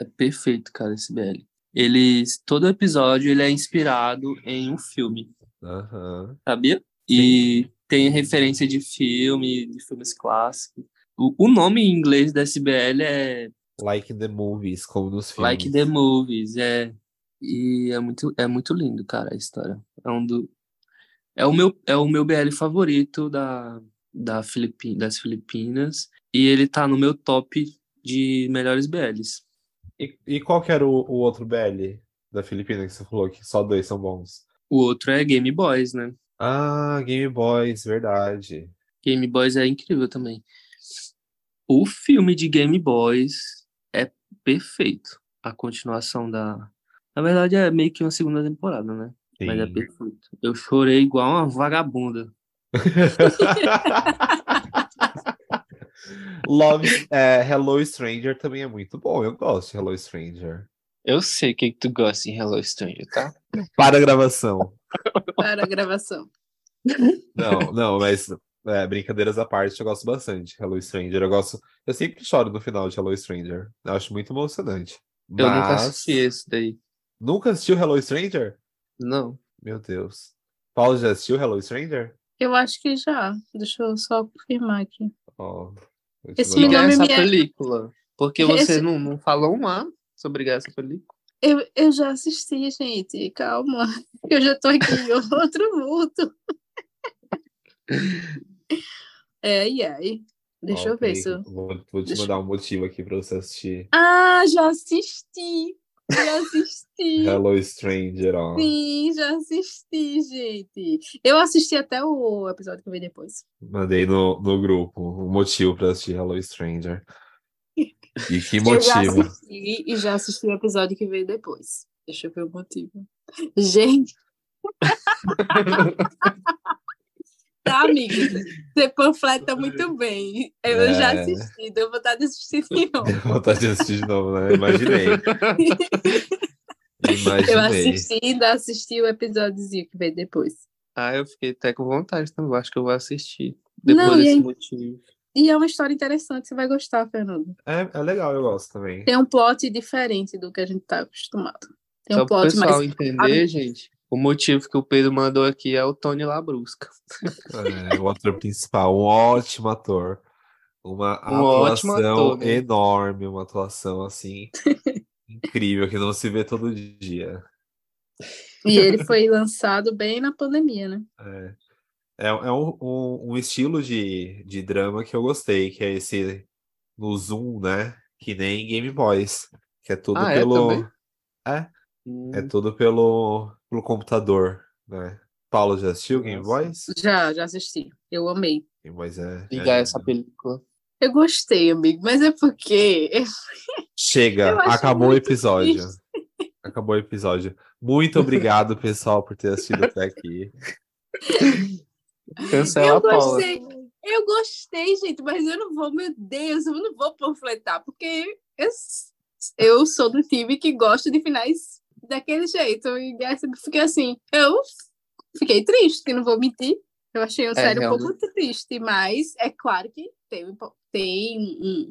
É perfeito, cara, esse BL. Eles, todo episódio ele é inspirado em um filme.
Aham.
sabia? E tem referência de filme, de filmes clássicos. O, o nome em inglês da SBL é
Like the movies, como nos filmes.
Like the Movies, é. E é muito, é muito lindo, cara, a história. É um do. É o meu, é o meu BL favorito da, da Filipi, das Filipinas. E ele tá no meu top de melhores BLs.
E, e qual que era o, o outro BL da Filipina que você falou que só dois são bons?
O outro é Game Boys, né?
Ah, Game Boys, verdade.
Game Boys é incrível também. O filme de Game Boys é perfeito. A continuação da. Na verdade, é meio que uma segunda temporada, né? Mas é
Sim.
perfeito. Eu chorei igual uma vagabunda. [LAUGHS] [LAUGHS]
Love, é, Hello Stranger também é muito bom. Eu gosto de Hello Stranger.
Eu sei o que, que tu gosta em Hello Stranger, tá?
Para a gravação.
Para a gravação.
Não, não, mas é, brincadeiras à parte, eu gosto bastante de Hello Stranger. Eu gosto. Eu sempre choro no final de Hello Stranger. Eu acho muito emocionante.
Eu nunca
Mas-
assisti esse daí.
Nunca assistiu Hello Stranger?
Não.
Meu Deus. Paulo já assistiu Hello Stranger?
Eu acho que já. Deixa eu só confirmar aqui.
Te
Esse
é
nome
essa
me é-
película? Porque você
Esse-
não, não falou um A sobre essa película.
Eu, eu já assisti, gente. Calma. [LAUGHS] Eu já tô aqui em outro mundo. É, [LAUGHS] ai, ai. Deixa eu ver se eu...
Vou, vou te
Deixa-
mandar um motivo aqui pra você assistir
Ah, já assisti. Já assisti.
Hello Stranger, ó.
Sim, já assisti, gente. Eu assisti até o episódio que vi depois.
Mandei no, no grupo um motivo pra assistir Hello Stranger. E que [LAUGHS]
Eu já
motivo?
assisti e já assisti o episódio que veio depois. Deixa eu ver o motivo. Gente. [LAUGHS] tá, amiga. Você panfleta muito bem. Eu
É.
já assisti, deu vontade de assistir de [LAUGHS] novo.
Deu vontade de assistir de novo, né? Imaginei. [LAUGHS]
Eu
Imaginei.
assisti e ainda assisti o episódiozinho que veio depois.
Ah, eu fiquei até com vontade também. Eu acho que eu vou assistir. Depois
Não, e
desse
aí-
motivo.
E é uma história interessante, você vai gostar, Fernando.
É, é legal, eu gosto também.
Tem um plot diferente do que a gente tá acostumado. Tem
Só
um plot
pessoal
mais.
entender, gente, o motivo que o Pedro mandou aqui é o Tony Labrusca.
É, o ator principal, um ótimo ator. Uma
Um ótimo
atuação
ator, né?
enorme, uma atuação assim [LAUGHS] incrível que não se vê todo dia.
E ele foi lançado bem na pandemia, né?
É, é, é um, um, um estilo de, de drama que eu gostei, que é esse no Zoom, né? Que nem Game Boys, que é tudo
Ah, é
pelo
também?
é,
Hum,
é tudo pelo, pelo computador, né? Paulo já assistiu Game. Boys?
Já, já assisti. Eu amei.
Game Boys é,
ligar
é-
essa película.
Eu gostei, amigo, mas é porque
Chega, [LAUGHS] acabou o episódio.
triste.
Acabou o episódio. Muito obrigado, pessoal, por ter assistido até aqui. [LAUGHS]
Cancela
eu
a Paula.
gostei. Eu gostei, gente, mas eu não vou, meu Deus, eu não vou panfletar, porque eu, eu sou do time que gosta de finais daquele jeito. E eu fiquei assim, eu fiquei triste, não vou mentir. Eu achei a série um pouco triste, mas é claro que tem, tem um,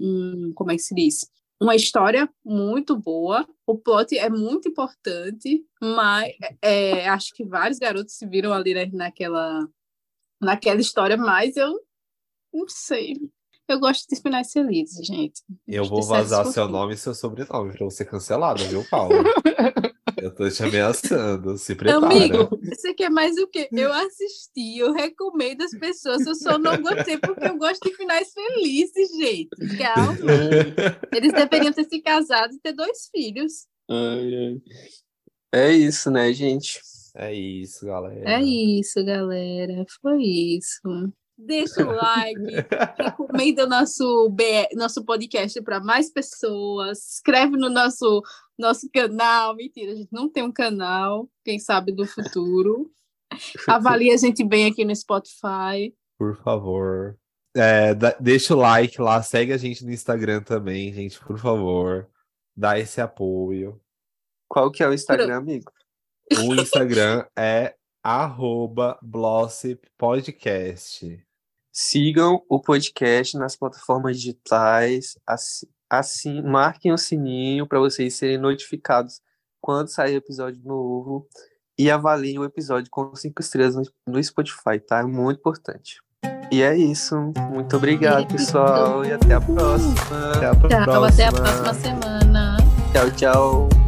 um- como é que se diz? Uma história muito boa, o plot é muito importante, mas é, acho que vários garotos se viram ali né, naquela, naquela história, mas eu não sei. Eu gosto de finais felizes, gente.
Eu vou vazar seu nome e seu sobrenome pra você cancelado, viu, Paulo? [LAUGHS] Eu tô te ameaçando. Se prepara.
Amigo, você quer mais o quê? Eu assisti, eu recomendo as pessoas, eu só não gostei porque eu gosto de finais felizes, gente. Calma. [LAUGHS] Eles deveriam ter se casado e ter dois filhos.
Ai, ai. É isso, né, gente?
É isso, galera.
É isso, galera. Foi isso. Deixa o like, recomenda o nosso, nosso podcast para mais pessoas, se inscreve no nosso, nosso canal. Mentira, a gente não tem um canal, quem sabe do futuro. [LAUGHS] Avalie a gente bem aqui no Spotify.
Por favor. É, deixa o like lá, segue a gente no Instagram também, gente, por favor. Dá esse apoio.
Qual que é o Instagram, amigo?
O Instagram é arroba Podcast.
Sigam o podcast nas plataformas digitais, assi- assim, marquem o sininho para vocês serem notificados quando sair episódio novo e avaliem o episódio com cinco estrelas no, Spotify, tá? É muito importante. E é isso. Muito obrigado, pessoal, e até a próxima.
Até a
Tchau, até a
próxima.
próxima semana.
Tchau, tchau.